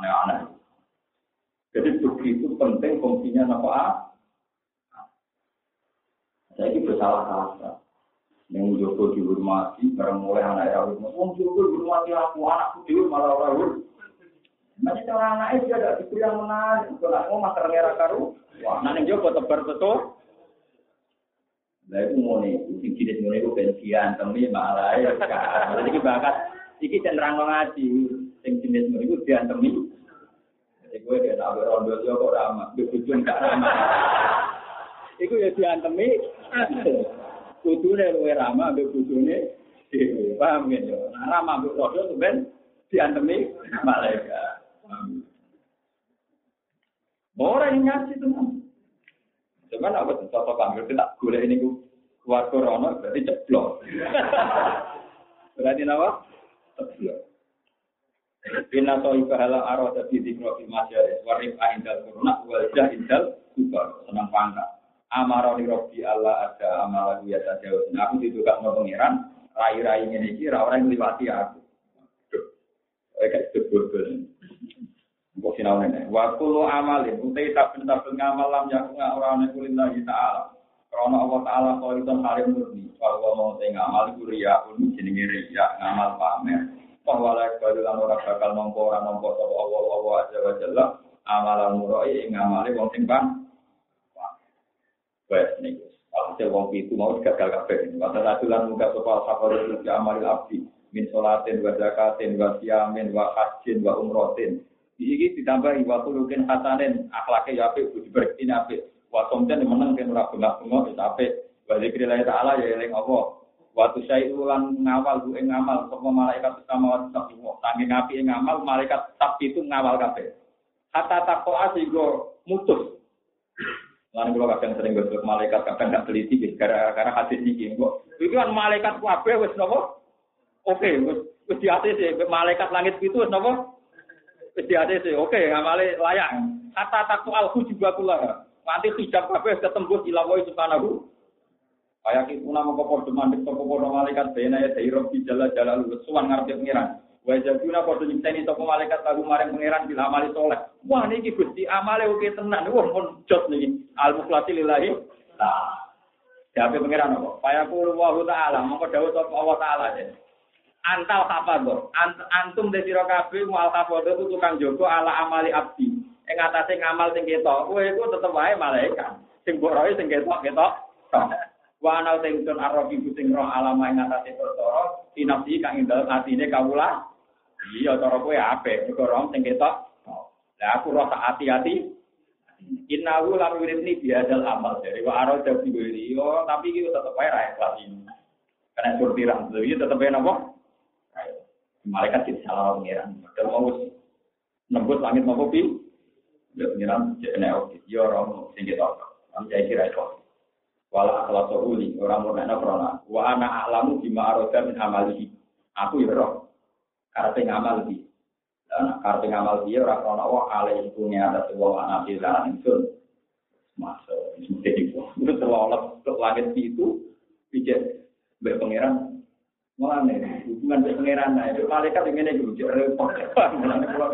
aneh-aneh. Jadi begitu penting fungsinya apa? Saya ini bersalah kata. Yang Joko dihormati, bareng mulai anak ya, Wong Joko dihormati aku, anakku dihormati malah orang Nanti cara anaknya dia ada diberi yang menarik. Kalau mau makan ngira karu, wah nanti Joko tebar betul. Nah itu mau nih, sing jenis mau nih pensian, temi malah ya. Jadi bakat, iki cenderung ngaji, sing jenis mau nih diantemi. Jadi gue dia tak berondo dia kok ramah, bebujun gak ramah. Iku ya diantemi. Kudune luwe ramah, bebujune dewe. Paham ya? Nah, ramah mbok rodo tuh ben diantemi malaikat. Orang yang ngasih teman. Cuman apa tuh contoh panggil kita gula ini ku keluar corona berarti ceplok. berarti apa? Ceplok. Inna to'i bahala arah tapi di krofi masyarakat warif indal corona wajah indal juga senang pangkat. Amarah di Robi Allah ada amalah biasa jauh. Aku ditukar mau pengiran, rai-rai ini kira orang yang liwati aku. Kayak itu Kok sinau nenek. Waktu lo amalin, utai saben saben ngamal lam yaku nggak orang yang kulin lagi taala. Karena Allah Taala kalau itu hari murni, kalau mau saya ngamal itu pun jenenge ria ngamal pamer. Bahwa lagi kalau lan orang bakal nompo orang nompo sopo Allah Allah aja wajalla amalan murai ngamali wong sing bang. Wes nih, alhasil wong itu mau gagal kabeh. Masa ratulan muka sopo safar itu amalil abdi min solatin wa zakatin wa siyamin wa hajjin wa umrotin Iki ditambah wa khuluqin hasanin, akhlake ya apik, budi bersih apik. Wa somten meneng kan ora bengak-bengok wis apik. Wa zikrillah taala ya eling apa. Waktu saya ulang ngawal bu ing ngamal sapa malaikat utama wa sabwa. Saking ngapi ing ngamal malaikat tab itu ngawal kabeh. Hatta takwa sehingga mutus. Lalu kalau kadang sering gosok malaikat kadang nggak teliti gara-gara hadis ini. Kok itu kan malaikat kabeh wis napa? Oke, wis wis atas malaikat langit itu wis napa? Jadi ada oke, ngamali layak. Kata takut alku juga pula. Nanti hijab kabeh ketembus ilawahi subhanahu. Kayak itu nama kopor cuman di toko kopor malaikat bena ya dari rok dijala jala lu kesuan ngarti pengiran. Wajah kuna kopor malaikat lagu maring pengiran bila amali saleh. Wah niki Gusti amale oke tenan. Wah pun jod niki. al muklati lilahi. Nah, siapa pengiran kok? Kayak aku wa taala, mau kau jauh toko Allah taala. Antal hafadho. Ant, antum de sira kabeh mual hafadho itu tukang jogo ala amali abdi. Ing atase ngamal sing ketok, kowe iku tetep wae malaikat. Sing mbok roe sing ketok ketok. Wa anal tengsun arabi sing roh alama ing atase perkara tinafsi kang ing dalem atine kawula. Iya cara kowe apik, mergo roh sing ketok. Lah aku roh hati-hati. Innahu lam yuridni biadal amal dari wa aro dadi yo tapi iki tetep wae ra ikhlas ini. Karena surtiran, jadi tetep wae napa? Malaikat jadi salah pengiran. Padahal mau nembus langit mau kopi. Ya pengiran jadi oke. Ya orang sing kita Nanti saya kira itu. Wala akhlak sohuli. Orang mau nanya corona. Wa ana alamu bima aroda min amalihi. Aku ya roh. Karena ngamal lebih. Dan karena ngamal dia orang corona. Wah alih itu ada sebuah anak di dalam itu. Masuk. Jadi itu terlalu langit itu. Bijak. Baik pengiran Mulane hubungan dengan pangeran nah itu malaikat yang ini juga repot. Mulane kalau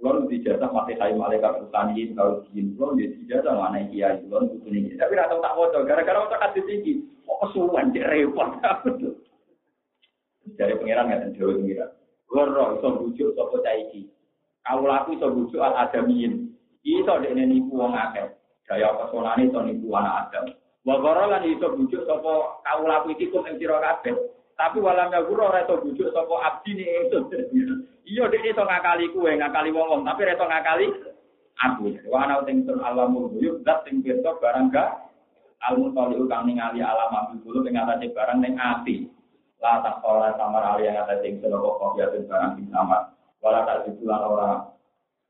kalau dijatah mati hai malaikat utani kalau jin. Kalau dia dijatah mana kiai kalau butuh ini tapi rata tak foto gara-gara otak kasih tinggi kok kesuwan dia repot. Dari pangeran nggak tahu pangeran. Goro iso bujuk sopo caiki kalau laku iso bujuk al adamin iso dek nipu wong akeh. Gaya pesonane iso nipu anak adam Wa lan iso bujuk sapa kawula iki kum ing sira kabeh. Tapi walam ya guru iso bujuk sapa abdi ni ingsun. Iya dek iso ngakali kuwe, ngakali wong tapi iso ngakali aku. Wa ana sing tur alamul ghuyub zat sing pirsa barang ga almun taliu kang ningali alam abdi kulo ing atase barang ning ati. La tak ora samar ali yang atase sing sira kok ya barang sing samar. Wala tak ditulan ora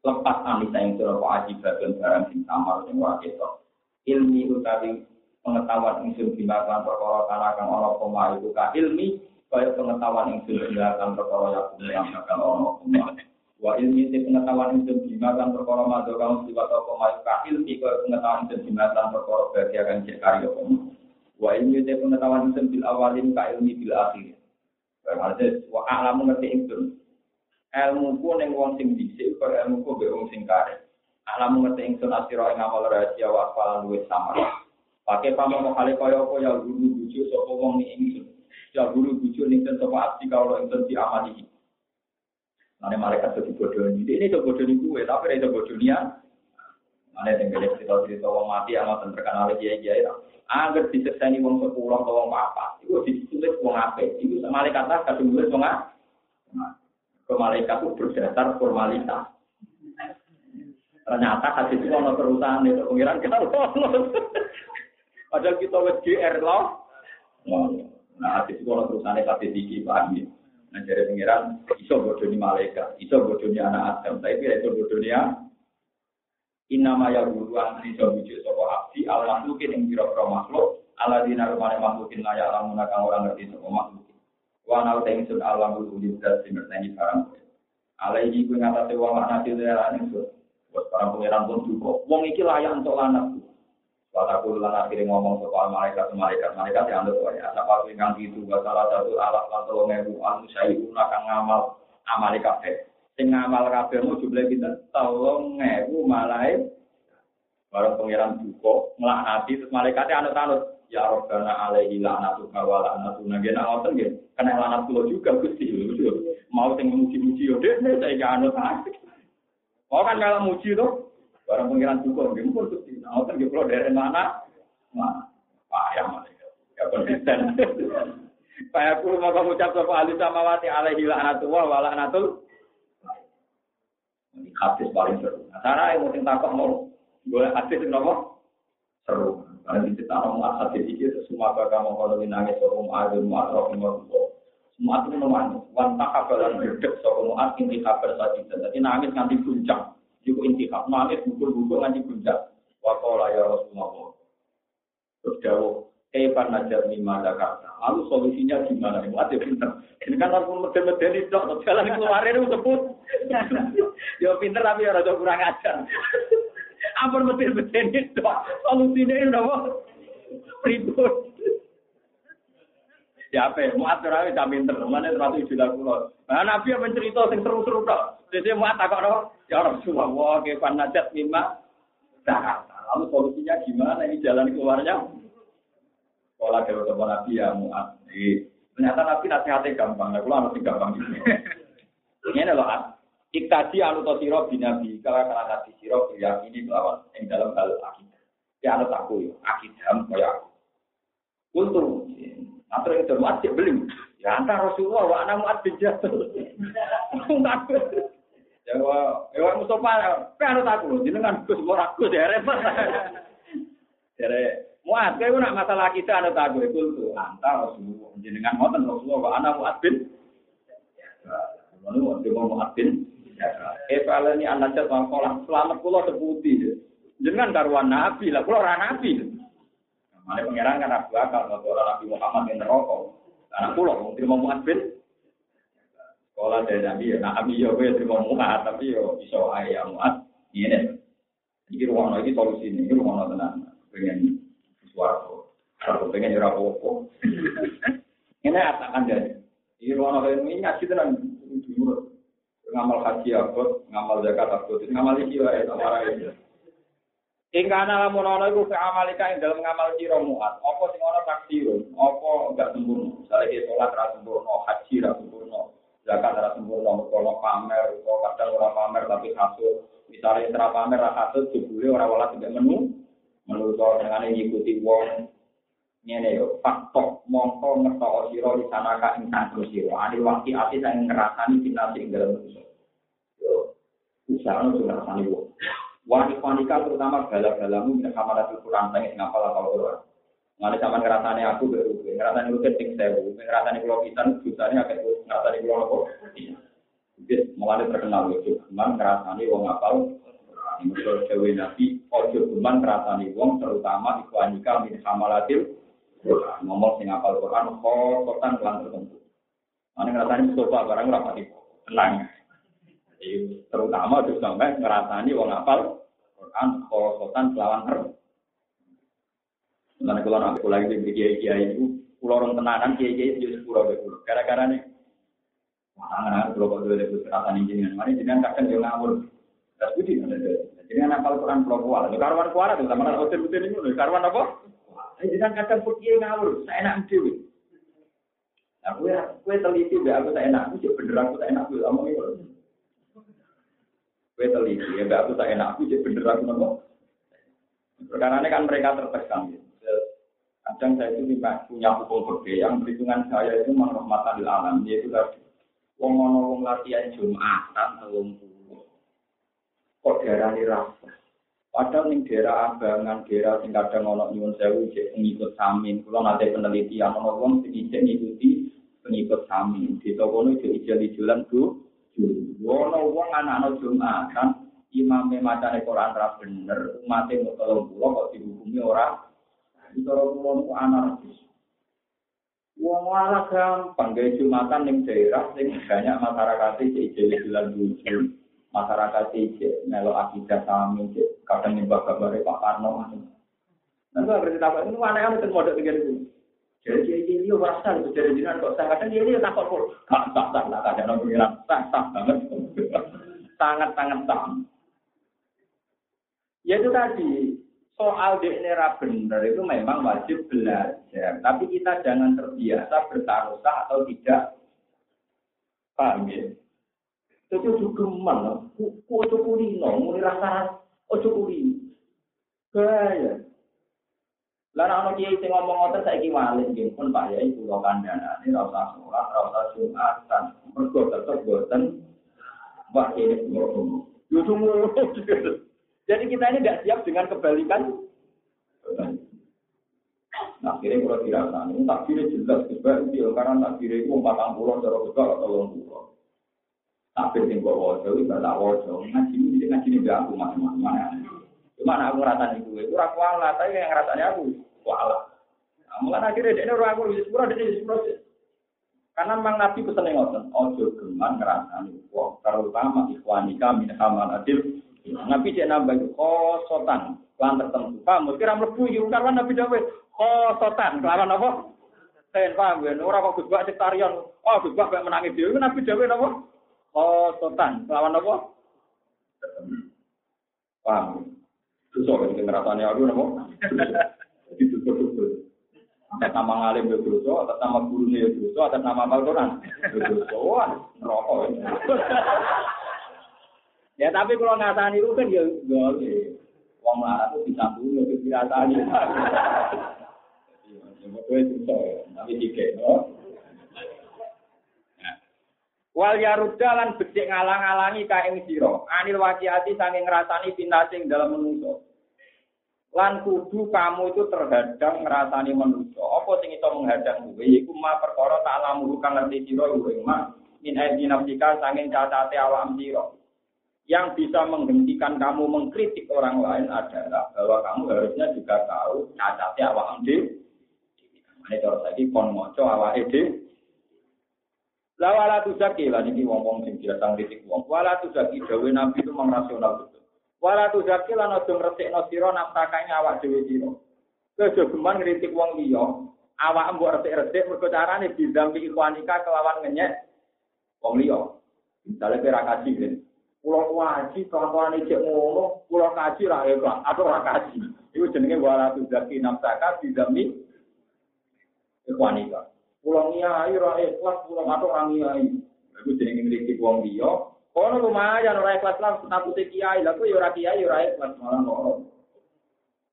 lepas anisa yang sira kok ajibatun barang sing samar sing ora ketok. Ilmi utawi pengetahuan ingsun dilakukan perkara kana kang ana koma itu ka ilmi kaya pengetahuan ingsun dilakukan perkara yang yang bakal ana koma Wa ilmi te pengetahuan itu jimatan perkara madha kaum siwat apa mayu ka ilmi ke pengetahuan itu jimatan perkara bahagia kan cek karya kamu. Wa ilmi te pengetahuan itu bil awalin ka ilmi bil akhir. Berarti wa alamu ngerti itu. Ilmu ku ning wong sing dhisik karo ilmu ku be wong sing kare. Alamu ngerti ingsun asira ing amal rahasia wa afalan luwih samar. Pakai pamong kali kaya apa ya guru bujuk sapa wong ni ingsun. Ya guru bujuk ning sapa abdi kalau ingsun diamali. Mane malaikat itu bodohnya. Ini itu bodohnya gue, tapi itu bodohnya. Mana yang gede cerita-cerita wong mati amat terkenal kiai kiai. Agar disekseni wong sepuluh atau wong apa, itu ditulis wong apa. Itu malaikat lah kasih tulis wong apa. Ke malaikat itu berdasar formalitas. Ternyata hadis itu ono perusahaan itu pengiran kita Padahal kita wes GR loh. Nah, hadis itu ono perusahaan hadis iki paham ya. Nah, dari pengiran iso bodoh di malaikat, iso bodoh di anak Adam, tapi iso bodoh dia Inama ya guruan iso bujuk sopo abdi al makhlukin yang biro-biro makhluk ala dina rumane makhlukin layak lamuna kang orang ngerti sopo makhluk. Wa nau tengsun alam ulul dan sing ngerteni barang. Alaihi kuwi ngatasé wong makna dilera ning Buat para pangeran pun juga. Wong iki layak untuk lanang. Pada aku lan akhirnya ngomong soal malaikat malaikat malaikat yang ada tuh ya. Apa tuh yang itu gak salah satu alat atau ngebu anu saya gunakan ngamal amal kafe. Sing ngamal kafe mau jumlah kita tolong ngebu malaikat. Baru pangeran buko ngelaknati terus malaikatnya anut anut. Ya Rabbana alaihi la'natuka wa la'natuna gena ngoten nggih. Kena lanat kula juga Gusti. Mau sing muji-muji yo deh saya gak anut. Mau kan kalau muji tuh, barang nggak pun tuh, nah, kan gitu dari mana, nah, payah malaikat, ya konsisten. Kayak aku mau kamu ucap sama ahli sama wati alaihi la'natullah wa la'natul. Ini hadis paling seru. Nah, cara yang mungkin takut mau, boleh hadis apa? Seru. Karena di cerita orang hadis itu semua kamu kalau nangis sorum adun mu'atrof semua itu namanya wan takabalan berdek soal muat inti kabar tadi jadi nangis nanti puncak juga inti kap nangis bukul-bukul nanti puncak wakola ya Rasulullah. Terus jauh eh najat lima Jakarta lalu solusinya gimana ini muat pinter. Ini kan harus meden-meden itu jalan keluarin itu sebut. Ya pinter tapi ya rada kurang ajar. Ampun meden-meden itu solusinya ini apa? Ribut. Ya apa? Muat ora wis pinter, mana terus jual kula. Nah Nabi yang mencerita sing seru-seru tok. Jadi muat tak kok ya Rasulullah, wah ke panajat lima Jakarta. Lalu solusinya gimana? Ini jalan keluarnya? Sekolah ke teman Nabi ya muat. Ternyata Nabi nasihatnya gampang, nah, kalau harus gampang gitu. Ini loh, Ikaji anu to siro binabi, kalau kala nabi siro ini melawan yang dalam hal akidah. Ya anu aku ya, akidah kaya aku. Kultur, atau yang termat cek beli. Ya antar Rasulullah wa anak muat bin Jabal. Wa ya Mustafa kan aku jenengan Gus ora Gus ya repot. Jare muat kowe nak masalah kita ana tak itu tuh antar Rasulullah jenengan ngoten Rasulullah wa anak muat bin Lalu mau muat bin Eh kalau ini anak jatuh selamat pulau sebuti. Jangan karuan nabi lah, pulau nabi. Mana pangeran kan aku akal kalau orang Nabi Muhammad yang. Karena aku loh terima muat bin. Sekolah dari Nabi ya, Nabi ya gue terima muat tapi yo bisa ayah muat. Ini Ini ruang lagi solusi ini, ruang tenang. Pengen suatu, aku pengen nyerah pokok. Ini atakan jadi. Ini ruang lagi ini ngaji tenang. Ngamal haji abot, ngamal zakat abot, ngamal iki wae sama ya. Ing kana lamun ana iku amalika ing dalam ngamal sira muat. Apa sing ana takdirun, apa enggak sempurna. Misale ki salat ra sempurna, haji ra sempurna, zakat ra sempurna, kalau pamer, kok kadang ora pamer tapi hasil. Misalnya ora pamer ra hasil jebule ora wala tidak menu. Menurut dengan ngikuti wong ngene yo faktor mongko ngertok sira di sana ka ing tanggo sira. Adi waktu ati sing ngrasani dinasti ing dalam manusia. Yo usaha nu ngrasani wong. Wanita terutama bala-balamu min hamalatul Quran sing ngapal apal Quran. Ngene sampean ngrasane aku mbek rugi, ngrasane rugi sing sewu, ngrasane kula pisan dosane ngrasane kula apa? Wis mulane terkenal itu, cuman ngrasane wong Quran. Menurut dewe Nabi, ojo cuman ngrasane wong terutama iku anika min hamalatil. Ngomong sing ngapal Quran kok kotan kelan tertentu. Mane ngrasane Mustafa barang ora pati tenang. terutama juga sampai ngerasani wong apal Quran korosotan selawan ter. Nanti kalau kalau lagi di kiai kiai itu pulau orang tenanan kiai kiai itu pulau pulau. Gara-gara nih, wah kalau kau dulu itu ngerasani jenengan, mana jenengan kadang dia ngawur. Terus budi ada jenengan apal Quran kuala. Karwan kuala tuh sama hotel hotel ini, karwan apa? Jenengan kadang kiai ngawur, saya enak dewi. Nah, gue, gue teliti, gue aku tak enak, gue bener aku tak enak, gue ngomong itu. Gue teliti, ya gak aku tak enak, aku bener aku nopo. Perkara ini kan mereka tertekan. Gitu. Kadang saya itu punya hukum berbeda, yang perhitungan saya itu menghormatan di alam, yaitu tadi. Wong ngono wong latihan Jumatan telung puluh. Kok daerah ini rasa. Padahal ning daerah Abangan, daerah sing kadang ono nyuwun sewu cek pengikut samin. Kalau nanti penelitian ono wong sing ngikuti pengikut samin. Di toko ini ijel-ijelan bu, Wono wong anak-anak Jumatan, imame macane Quran ra bener, umate tolong pulau kok dihukumi ora. Itu orang pulau itu anarkis. Wong malah gampang gaya Jumatan ning daerah sing banyak masyarakat iki jadi bulan lucu. Masyarakat iki melo akidah sami kadang nyembah gambar Pak Karno. Nanti berarti apa ini aneh-aneh kan model begini. Jadi dia ini dia merasa itu dari jiran kok saya kadang dia ini takut kok. Tak tak tak tak ada orang bilang tak tak banget. Sangat sangat tak. Ya itu tadi soal DNA benar itu memang wajib belajar. Tapi kita jangan terbiasa bertaruh atau tidak. Paham ya? Itu juga mana? Kok kulino, mulai rasa, oh kulino. Gaya. Lah ana kiai sing ngomong ngoten saiki malih nggih pun Pak Yai kula kandhane ora usah salat, ora usah Jumatan. Mergo tetep boten Pak ini ngono. Yo Jadi kita ini tidak siap dengan kebalikan. Nah, akhirnya kalau dirasani, takbirnya jelas, sebab karena takbirnya itu empat puluh, cara besar atau lomba puluh. Takbir yang bawa wajah, itu tak wajah. Ngaji ini, ngaji ini aku macam-macam. Cuma aku ngerasani gue, itu aku Allah, tapi yang ngerasani aku wala. Nah, mulai akhirnya dia orang aku di sepura, dia di sepura. Karena memang Nabi yang ngotot, ojo geman ngerasani terutama ikhwanika min hamal adil. Nabi dia nambah itu khosotan, lan tertentu. Paham? Kira mlebu yo karena Nabi dawuh khosotan, kelawan apa? Sen paham ya, ora kok Gus Bak sektarian. Oh, Gus Bak menangi dhewe Nabi dawuh napa? Khosotan, kelawan apa? Paham? Susah kan ngerasani aku napa? Atas nama ngalim ya dosa, atas nama gurunya ya dosa, atas nama Al-Quran ya dosa. Rokok. Ya tapi kalau ngasani itu kan ya boleh. Wong larat itu bisa dulu, itu dirasani. Ya, betul itu tapi tiga. Wal yarudda lan becik ngalang-alangi kae sira. Anil wajiati saking ngrasani pintasing dalam menungso. lan kudu kamu itu terhadang ngrasani manusia apa sing iso menghadang kuwe iku ma perkara tak lamu kang ngerti sira kuwe ma min ayi nafsika sanging cacate awak sira yang bisa menghentikan kamu mengkritik orang lain adalah bahwa kamu harusnya juga tahu cacate awak dhewe Ini cara saiki kon maca awake dhewe La wala tuzaki lan iki wong-wong sing biasa ngritik wong. Wala tuzaki dawe nabi itu mengrasional betul. Wala tu zaki lan aja ngresikno sira nafsakane awak dhewe sira. Kejo geman ngritik wong liya, awak mbok resik-resik mergo carane didampi ikwanika kelawan ngenyek wong liya. Misale kira kan. Pulau kaji kelakuan cek ngono, pulau kaji ra ikhlas atau ra kaji. Iku jenenge wala tu zaki nafsaka didampi ikwanika. Pulau nyai ra ikhlas, pulau atau ra nyai. Iku jenenge ngritik wong liya, Kono lumayan ora ikhlas lah status kiai, lha kok ya ora kiai ora ikhlas malah kono.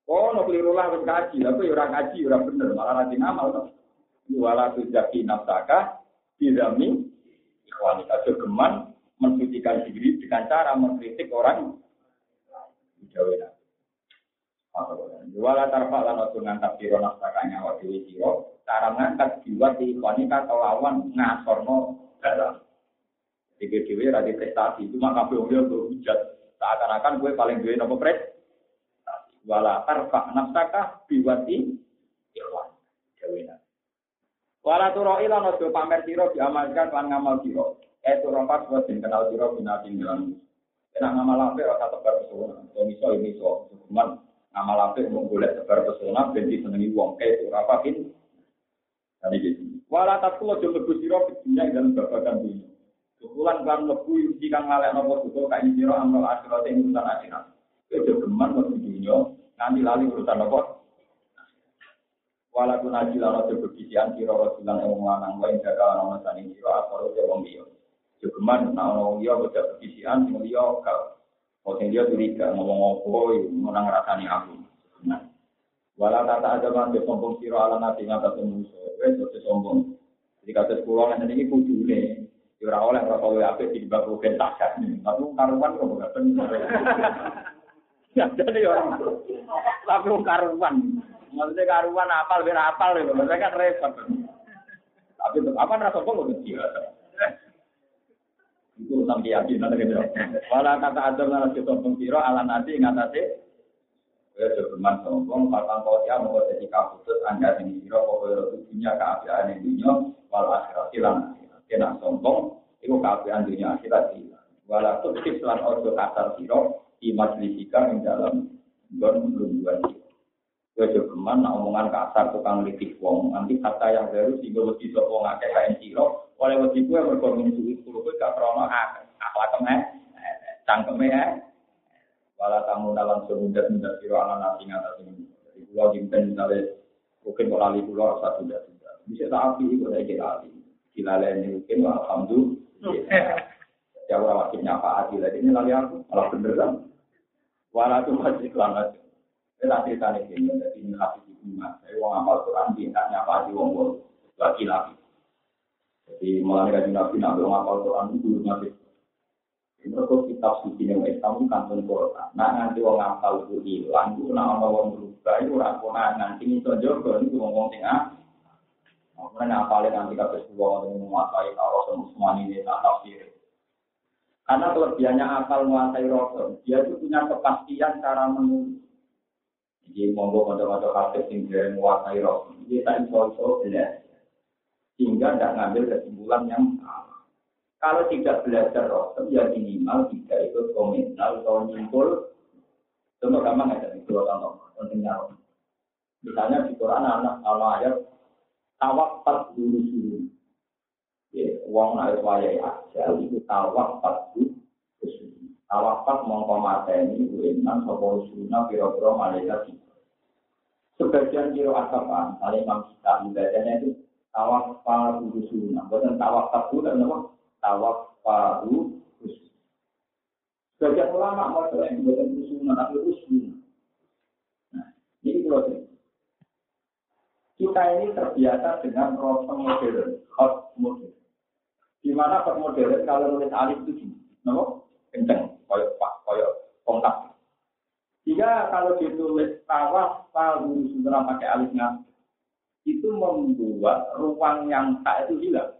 Kono keliru lah wis kaji, lha kok ya ora kaji ora bener malah rajin amal to. Wala tuzaki nafsaka bidami ikhwani kajo geman mensucikan diri dengan cara mengkritik orang Jawa Wala tarfa lan ojo ngangkat sira nafsakanya wa dewi sira, cara ngangkat jiwa ikhwani kelawan ngasorno dalam Jadi dewe radi prestasi, cuma kabeh wong liya hujat. Seakan-akan gue paling duwe nopo prestasi. Wala tarfa nafsaka biwati ikhwan. Dewe Wala turoi lan ojo pamer sira diamalkan lan ngamal sira. Eh orang pas buat kenal siro binating dalam. Enak ngamal apa rasa tebar pesona. Kalau miso ini so, cuman ngamal apa mau boleh tebar pesona, berarti senengi uang kayak itu apa pin. Tadi gitu. Walau tak kulo lebih siro kedunya dalam babakan dunia. Kebetulan kan lebih jika ngalek nopo kayak siro amal akhirat yang urusan akhirat. Itu geman waktu dunia, nanti lali urusan nopo. Walau naji lano sebegisian siro rasulan yang menganang wain jaga lano masani siro asal udah wong. Cuman nah orang dia baca pekisian, sing dia oh sing dia curiga ngomong apa, menang rasani aku. Nah, walau kata ada mati sombong siro ala nanti ngata musuh, wes sudah sombong. Jadi kata sekolah nanti ini kudu nih, ora oleh ora kowe apik di bab rugen takat. Tapi karuan kok bener. Ya jadi orang. Tapi karuan. Maksudnya karuan apal biar apal ya, maksudnya kan repot. Tapi apa rasa kok biasa. Itu sampai yakin nanti gitu. Walau kata Adam nana kita pengkiro ala nanti ngatasi. Ya berman sombong, patang kau ya mau jadi kaputus anda yang kira pokoknya dunia keapian dunia wal akhirat hilang. Kena sombong, itu keapian dunia akhirat hilang. Walau tuh lan ordo kasar siro di majlisika yang dalam gon lungguan siro. Gue juga omongan kasar tukang litik wong, nanti kata yang baru sehingga wedi sopo ngake kain siro, oleh wedi gue berkomunikasi itu gue gak krono akhlak kemeh, cangkeme ya. Walau tamu dalam semudah mudah siro anak nasi ngata sini. Jadi pulau jimpen misalnya mungkin kalau lali pulau rasa sudah sudah. Bisa tak api saya kira api. Gila lain mungkin alhamdulillah. Ya orang wakilnya Pak Adi lagi ini lali aku malah beneran. Walau itu masih kelamat. Kita cerita ini, jadi ini hati di rumah. Saya mau ngapal Quran, tingkat nyapa di wong lagi lagi. Jadi mulai dari nabi nabi ngapal Quran itu dulu nabi. Ini kok kitab suci yang Islam kantun Quran. Nah nanti wong ngapal itu hilang, itu nama wong berubah itu rakona nanti itu juga itu ngomong tengah. Makanya ngapalin nanti kata sebuah orang menguasai kalau semua ini tak tafsir. Karena kelebihannya akal menguasai Rasul, dia itu punya kepastian cara menulis. Jadi monggo kode-kode kafe sing dari menguasai roh. Jadi tak iso-iso belajar. Sehingga tidak ngambil kesimpulan yang salah. Kalau tidak belajar roh, ya minimal tidak ikut komentar atau nyimpul. Contoh gampang aja, dua contoh. Pentingnya roh. Misalnya di Quran anak kalau ayat tawakal dulu dulu. Ya, uang naik wayai aja itu tawakal dulu. Tawakal mongko mateni uenan sapa usuna pira-pira malaikat Sebagian kiro asapan, kali Imam kita ibadahnya itu tawakal usuna, bukan tawakal itu dan apa? Usuna. Sebagian ulama mau yang bukan usuna tapi usuna. Nah, ini kalau kita ini terbiasa dengan rasa modern, hot modern. Di mana modern kalau nulis alif itu gini, no? Kenceng koyok pak, koyok kontak. Jika kalau ditulis tawaf palu sudah pakai alisnya, itu membuat ruang yang tak itu hilang.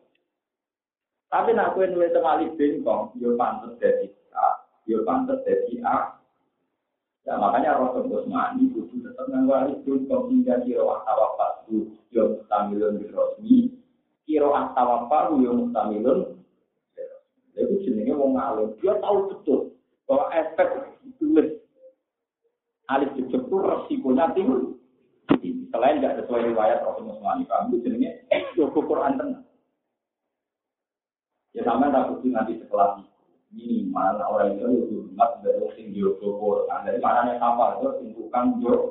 Tapi nak kue nulis alif bengkong, yo pantas jadi A, yo pantas jadi A. Ya makanya Rasul Usmani itu tetap dengan alif bengkong hingga kiro tawaf palu yo mustamilun birosmi, kiro tawaf palu yo mustamilun. Itu jenenge wong alim, dia tahu betul bahwa efek tulis alif itu resikonya tinggi. Selain tidak sesuai riwayat Rasulullah SAW, itu jadinya Joko Quran tenang. Ya sama tak bukti nanti setelah ini mana orang itu itu umat dari sing Joko Quran. Dari mana yang apa itu tentukan Joko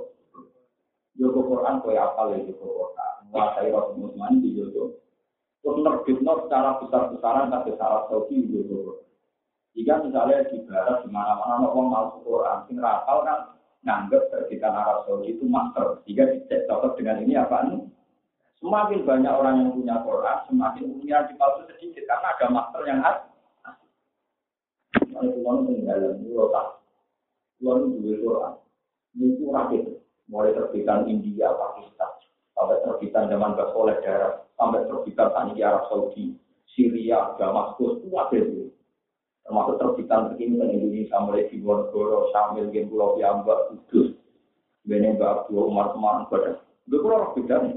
Joko Quran kau apa lagi Joko Quran. Menguasai Rasulullah SAW di Joko. Terus secara besar-besaran tapi syarat Saudi Quran. Jika misalnya di barat di mana-mana orang mau Quran, sing rapal kan nganggap terbitan Arab Saudi itu master. Jika dicek cocok dengan ini apa nih? Semakin banyak orang yang punya Quran, semakin punya di palsu sedikit karena ada master yang ada. Kalau Tuhan meninggal, itu tak. Tuhan itu Quran. Itu rakit. Mulai terbitan India, Pakistan, sampai terbitan zaman Basoleh daerah, sampai terbitan tani di Arab Saudi, Syria, Damaskus, itu ada itu termasuk terbitan begini kan Indonesia mulai di Wonogoro, sambil game Pulau Piambak, Kudus, Bene Mbak Abdul Umar Semarang pada. Gue kurang roh bedanya.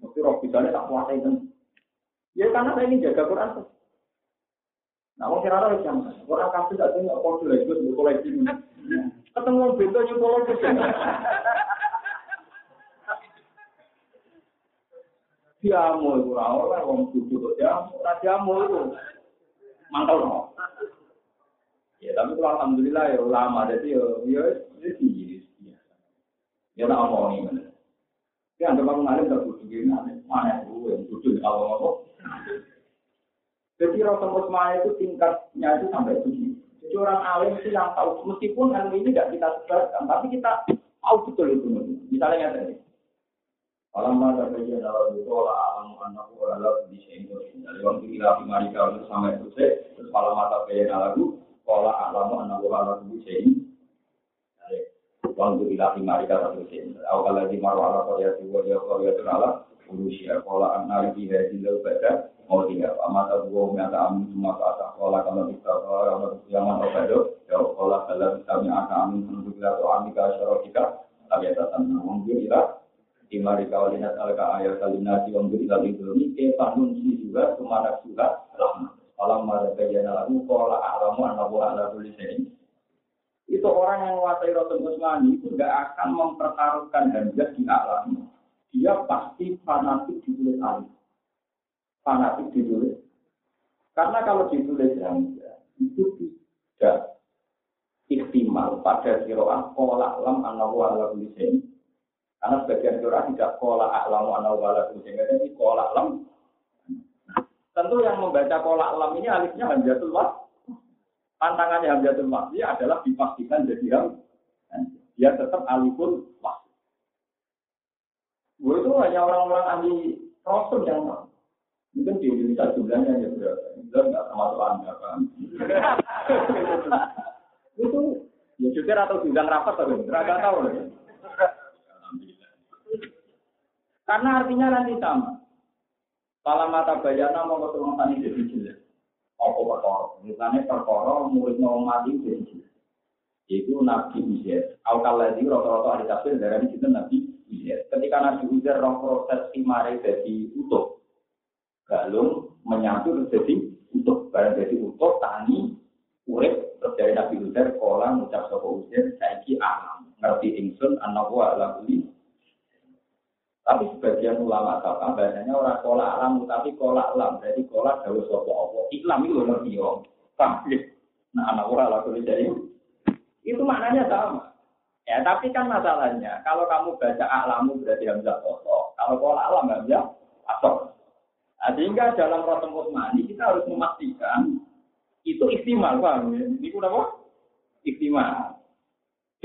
Mesti roh bedanya tak kuasa itu. Ya karena saya ingin jaga Quran. Nah, wong kira ora jam. Orang kafir tak tengok kok lagi buat koleksi. Ketemu wong bento yo Diamu itu ora ora wong kudu kok diamu, ora diamu itu. Mantel no. Ya, tapi kalau alhamdulillah ya ulama jadi ya ya ya Ya tak omong ini. Ya, ada orang ngalim tak butuh gini, mana itu yang butuh kalau ngomong. Jadi Rasul Usman itu tingkatnya itu sampai begini. Jadi orang alim itu yang tahu, meskipun ilmu ini tidak kita sebarkan, tapi kita tahu betul itu. Misalnya yang tadi. Alam mata bagian dalam itu olah alam anak olah bisa itu. Dari waktu kita lima kalau sampai itu terus malam mata bagian dalam itu olah alam anak olah bisa ini. Waktu kita lima kalau terus awal lagi marwah atau ya tiwa ya kalau ya terala urusia olah anak di haji lalu baca mau tinggal amat abu mata amin semua kata olah kalau kita kalau yang mana pada ya olah kalau kita akan amin untuk kita atau amin ke kita tapi atas nama mungkin kita di mari kawalinat alka ayat beri lagi ini ke panun si juga ke mana juga? Rahmat. Alam mada kajana lalu kola alamu anabu ala tulisin itu orang yang menguasai Rasul Usmani itu tidak akan mempertaruhkan hamzah di alam dia pasti fanatik ditulis alif fanatik ditulis karena kalau ditulis hamzah itu tidak ikhtimal. Pada kiroah kola alam anabu ala tulisin karena sebagian surah tidak kola alam anau wala sehingga jadi kola alam. Tentu yang membaca kola alam ini alifnya hamzatul was. Tantangannya hamzatul dia adalah dipastikan jadi ham. Dia tetap alifun was. Gue itu hanya orang-orang ahli rasul yang Mungkin di Indonesia jumlahnya ya berapa? Itu nggak termasuk anda kan? itu ya jujur atau bidang rapat tapi nggak tahu. Karena artinya nanti sama. Kalau mata bayana mau ketemu tani jadi jelas. Apa perkara? Misalnya perkara murid mau mati jadi jelas. Itu Nabi Uzair. Al-Kaladi rata-rata ada tafsir dari situ Nabi Uzair. Ketika Nabi Uzair roh proses simare jadi utuh. Galung menyatu jadi utuh. Barang jadi utuh, tani, urip, terus dari Nabi Uzair, kolam, ucap sopo Uzair, saiki alam. Ngerti ingsun, anak wa ala tapi sebagian ulama kata bahasanya orang kolak alam, tapi kolak alam. Jadi kolak jauh sopo opo. Iklam itu ngerti yo. Nah anak orang laku jadi itu maknanya sama. Ya tapi kan masalahnya kalau kamu baca alamu berarti hamzah kotor. Kalau kolak alam hamzah asal. Nah, sehingga dalam Rasul Utsmani kita harus memastikan itu istimal, ya? Ini apa? Istimal.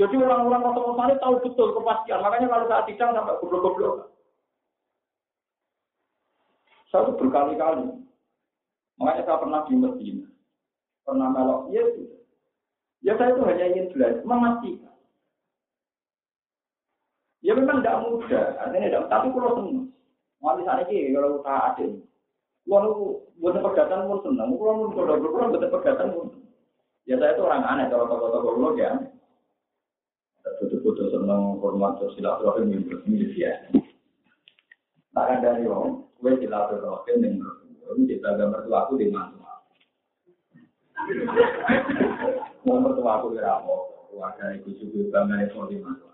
Jadi orang-orang Rasul Utsmani tahu betul kepastian. Makanya kalau saat sidang sampai goblok-goblok. Saya itu berkali-kali. Makanya saya pernah di Medina. Pernah melok. Ya, ya saya itu hanya ingin belajar, memastikan. Ya memang tidak mudah, artinya tidak, tapi kalau senang. Mau misalnya ini, kalau usaha ada. Kalau buat pegatan pun senang, kalau buat pegatan pun Ya saya itu orang aneh, kalau tokoh-tokoh lo ya. Betul-betul senang hormat silaturahim ini biasa. Tak ada dari orang gue silaturahim yang di bangga mertua aku di mana? Mau mertua aku kira mau keluarga ibu juga bangga itu di mana?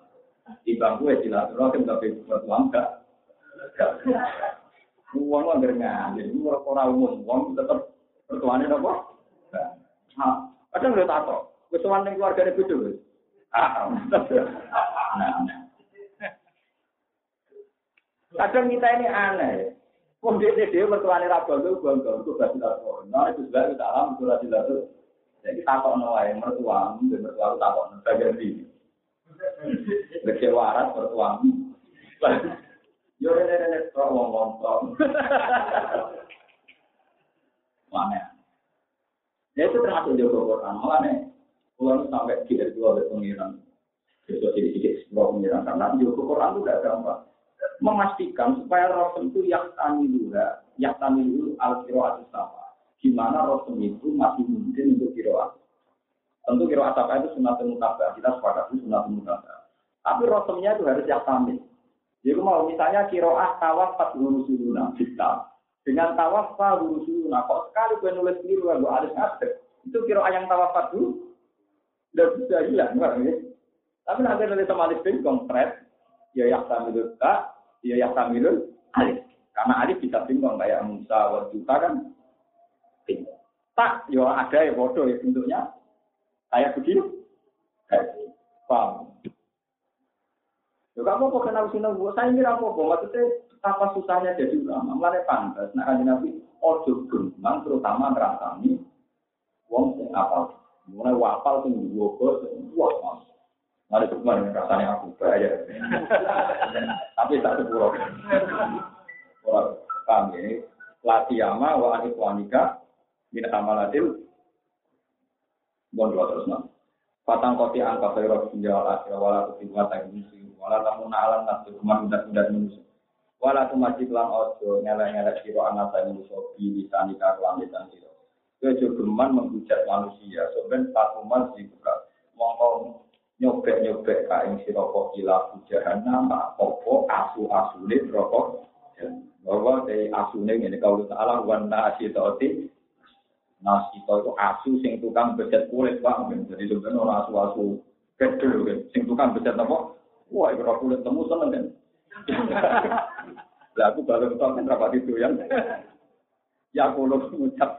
Di bangku ya silaturahim tapi mertua enggak. Uang lo nggak jadi orang umum. Uang tetap mertuanya apa kadang udah tato kesuwan yang keluarga ah nah kadang kita ini aneh Wong dia dia mertuane ra bangga bangga untuk bagi lapor. Nah itu juga kita alam itu lagi lalu. Jadi takok no wae mertua, dan mertua takok no bagian di. Kecewaran mertua. Yo rene rene kok wong ngontong. Mana? Ya itu termasuk jago Quran. Mana? Pulang sampai tidak dua pengiran. Besok sedikit sebuah pengiran karena jago Quran itu tidak gampang memastikan supaya Rasul itu yang tamiluha, yang tamilu al kiroat sama. Gimana Rasul itu masih mungkin untuk kiroat. Tentu kiroat apa itu sunat mutabah, kita sepakat itu sunat mutabah. Tapi Rasulnya itu harus yang tamil. Jadi mau misalnya pas dulu suluna kita. Dengan tawafat rusul. Nah kok sekali gue nulis keliru gue harus ngadeg. Itu kira ayang tawafat dulu. Udah bisa hilang, ya. Tapi nanti nulis sama alif bin konkret. Ya yang samilul tak, ya yang samilul alif. Karena alif bisa bingung kayak Musa wa Juta kan. Bingung. Tak, ya ada ya bodoh ya bentuknya. Kayak begini. Paham? Ya kamu kok kenal sinau saya ini apa maksudnya apa susahnya jadi ulama mulai pantas nah kan nabi ojo gemang terutama ngerasani wong apal mulai wapal sing dua bos wah mas Mari kemarin rasanya aku bayar. Tapi tak sepuluh. Orang kami latiyama wa anik wanika min amalatil bon dua terus nang. Patang koti angka sayur pinjau akhir wala ketiga tak musuh wala tamu alam nafsu kuman udah udah musuh. Wala tumajib lan ojo nyala-nyala siro anak saya manusia bisa nikah kelanjutan siro. Kejogeman menghujat manusia, sebenarnya satu mas dibuka. Mongkong nyobek-nyobek kain siroko kila bujahan nama opo asu-asune rokok bahwa dari asune ini kau ta'ala wana asitoti nasito itu asu sing tukang beset kulit bang jadi sebenarnya orang asu-asu kedel kan sing tukang beset apa? Wah itu kulit temu seneng kan lah aku baru tahu kan rapat itu yang ya aku lu ngucap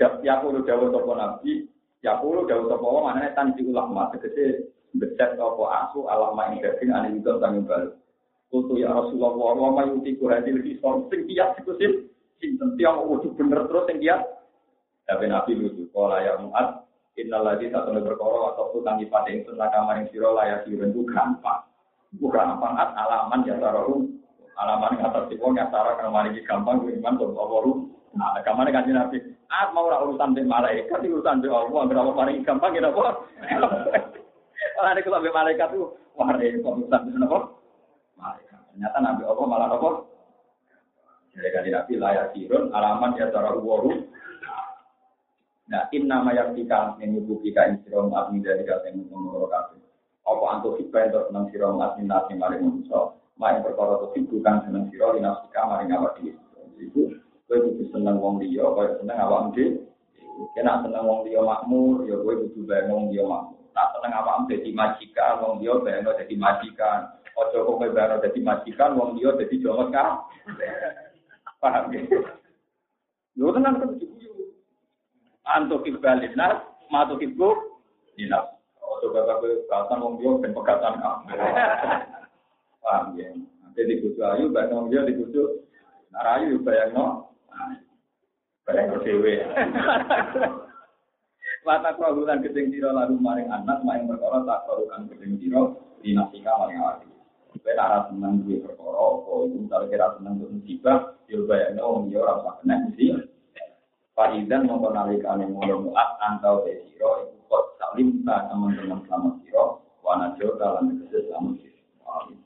ya aku lu jauh toko nabi Ya kulo jauh sapa wa manane tanji ulama tegese becet apa asu alama ing daging ane itu tanggung baru. Kutu ya Rasulullah wa ma yuti ku hadil hisor sing kiat iku sing sinten tiang wudu bener terus sing kiat. Tapi Nabi lucu kala ya muat innal ladzi tatuna berkara atau tukang ipate ing sunah kamar ing sira layak dirun ku gampang. Bukan apa alaman ya taruh alaman kata tipe nyatara kamar iki gampang iman tuh Allah Nah, kamane kanjeng Nabi, ah mau ora urusan dengan malaikat, urusan dengan Allah, berapa paling gampang ya apa? Kalau ada kalau malaikat tuh, wah repot urusan dengan apa? Malaikat. Ternyata Nabi Allah malah apa? Jadi kanjeng Nabi layak sirun, alaman ya cara waru. Nah, in nama yang kita menyubuhi kain sirom admin dari kata yang mengurut Apa antuk hibah itu senang sirom admin nasi maring manusia. Main perkara itu bukan senang sirom dinasika maring awak diri. Itu Kowe kudu seneng wong liya kaya seneng awakmu dhewe. Kena seneng wong liya makmur, ya kowe kudu bayang wong liya makmur. Tak seneng awakmu dadi majikan, wong liya bayang dadi majikan. Aja kok kowe bayang dadi majikan, wong liya dadi jongos ka. Paham ya? Lho tenan kan kudu Antuk ibalin nas, matuk ibu dinas. Ojo bapak kowe katan wong liya ben pegatan ka. Paham ya? Nanti di kudu ayu, bayang wong liya di kudu Narayu bayang Barang dewe. Mata kawulan gedeng sira lalu maring anak maring perkara tak kawulan gedeng sira dinasika maring awak. Kowe ora seneng duwe perkara apa iku misale kira seneng untuk musibah yo bayangno wong yo ora usah kena mesti. Faidan mongko nalikane ngono muat antau sira iku kok salim ta teman-teman selamat sira wana jota lan selamat sira.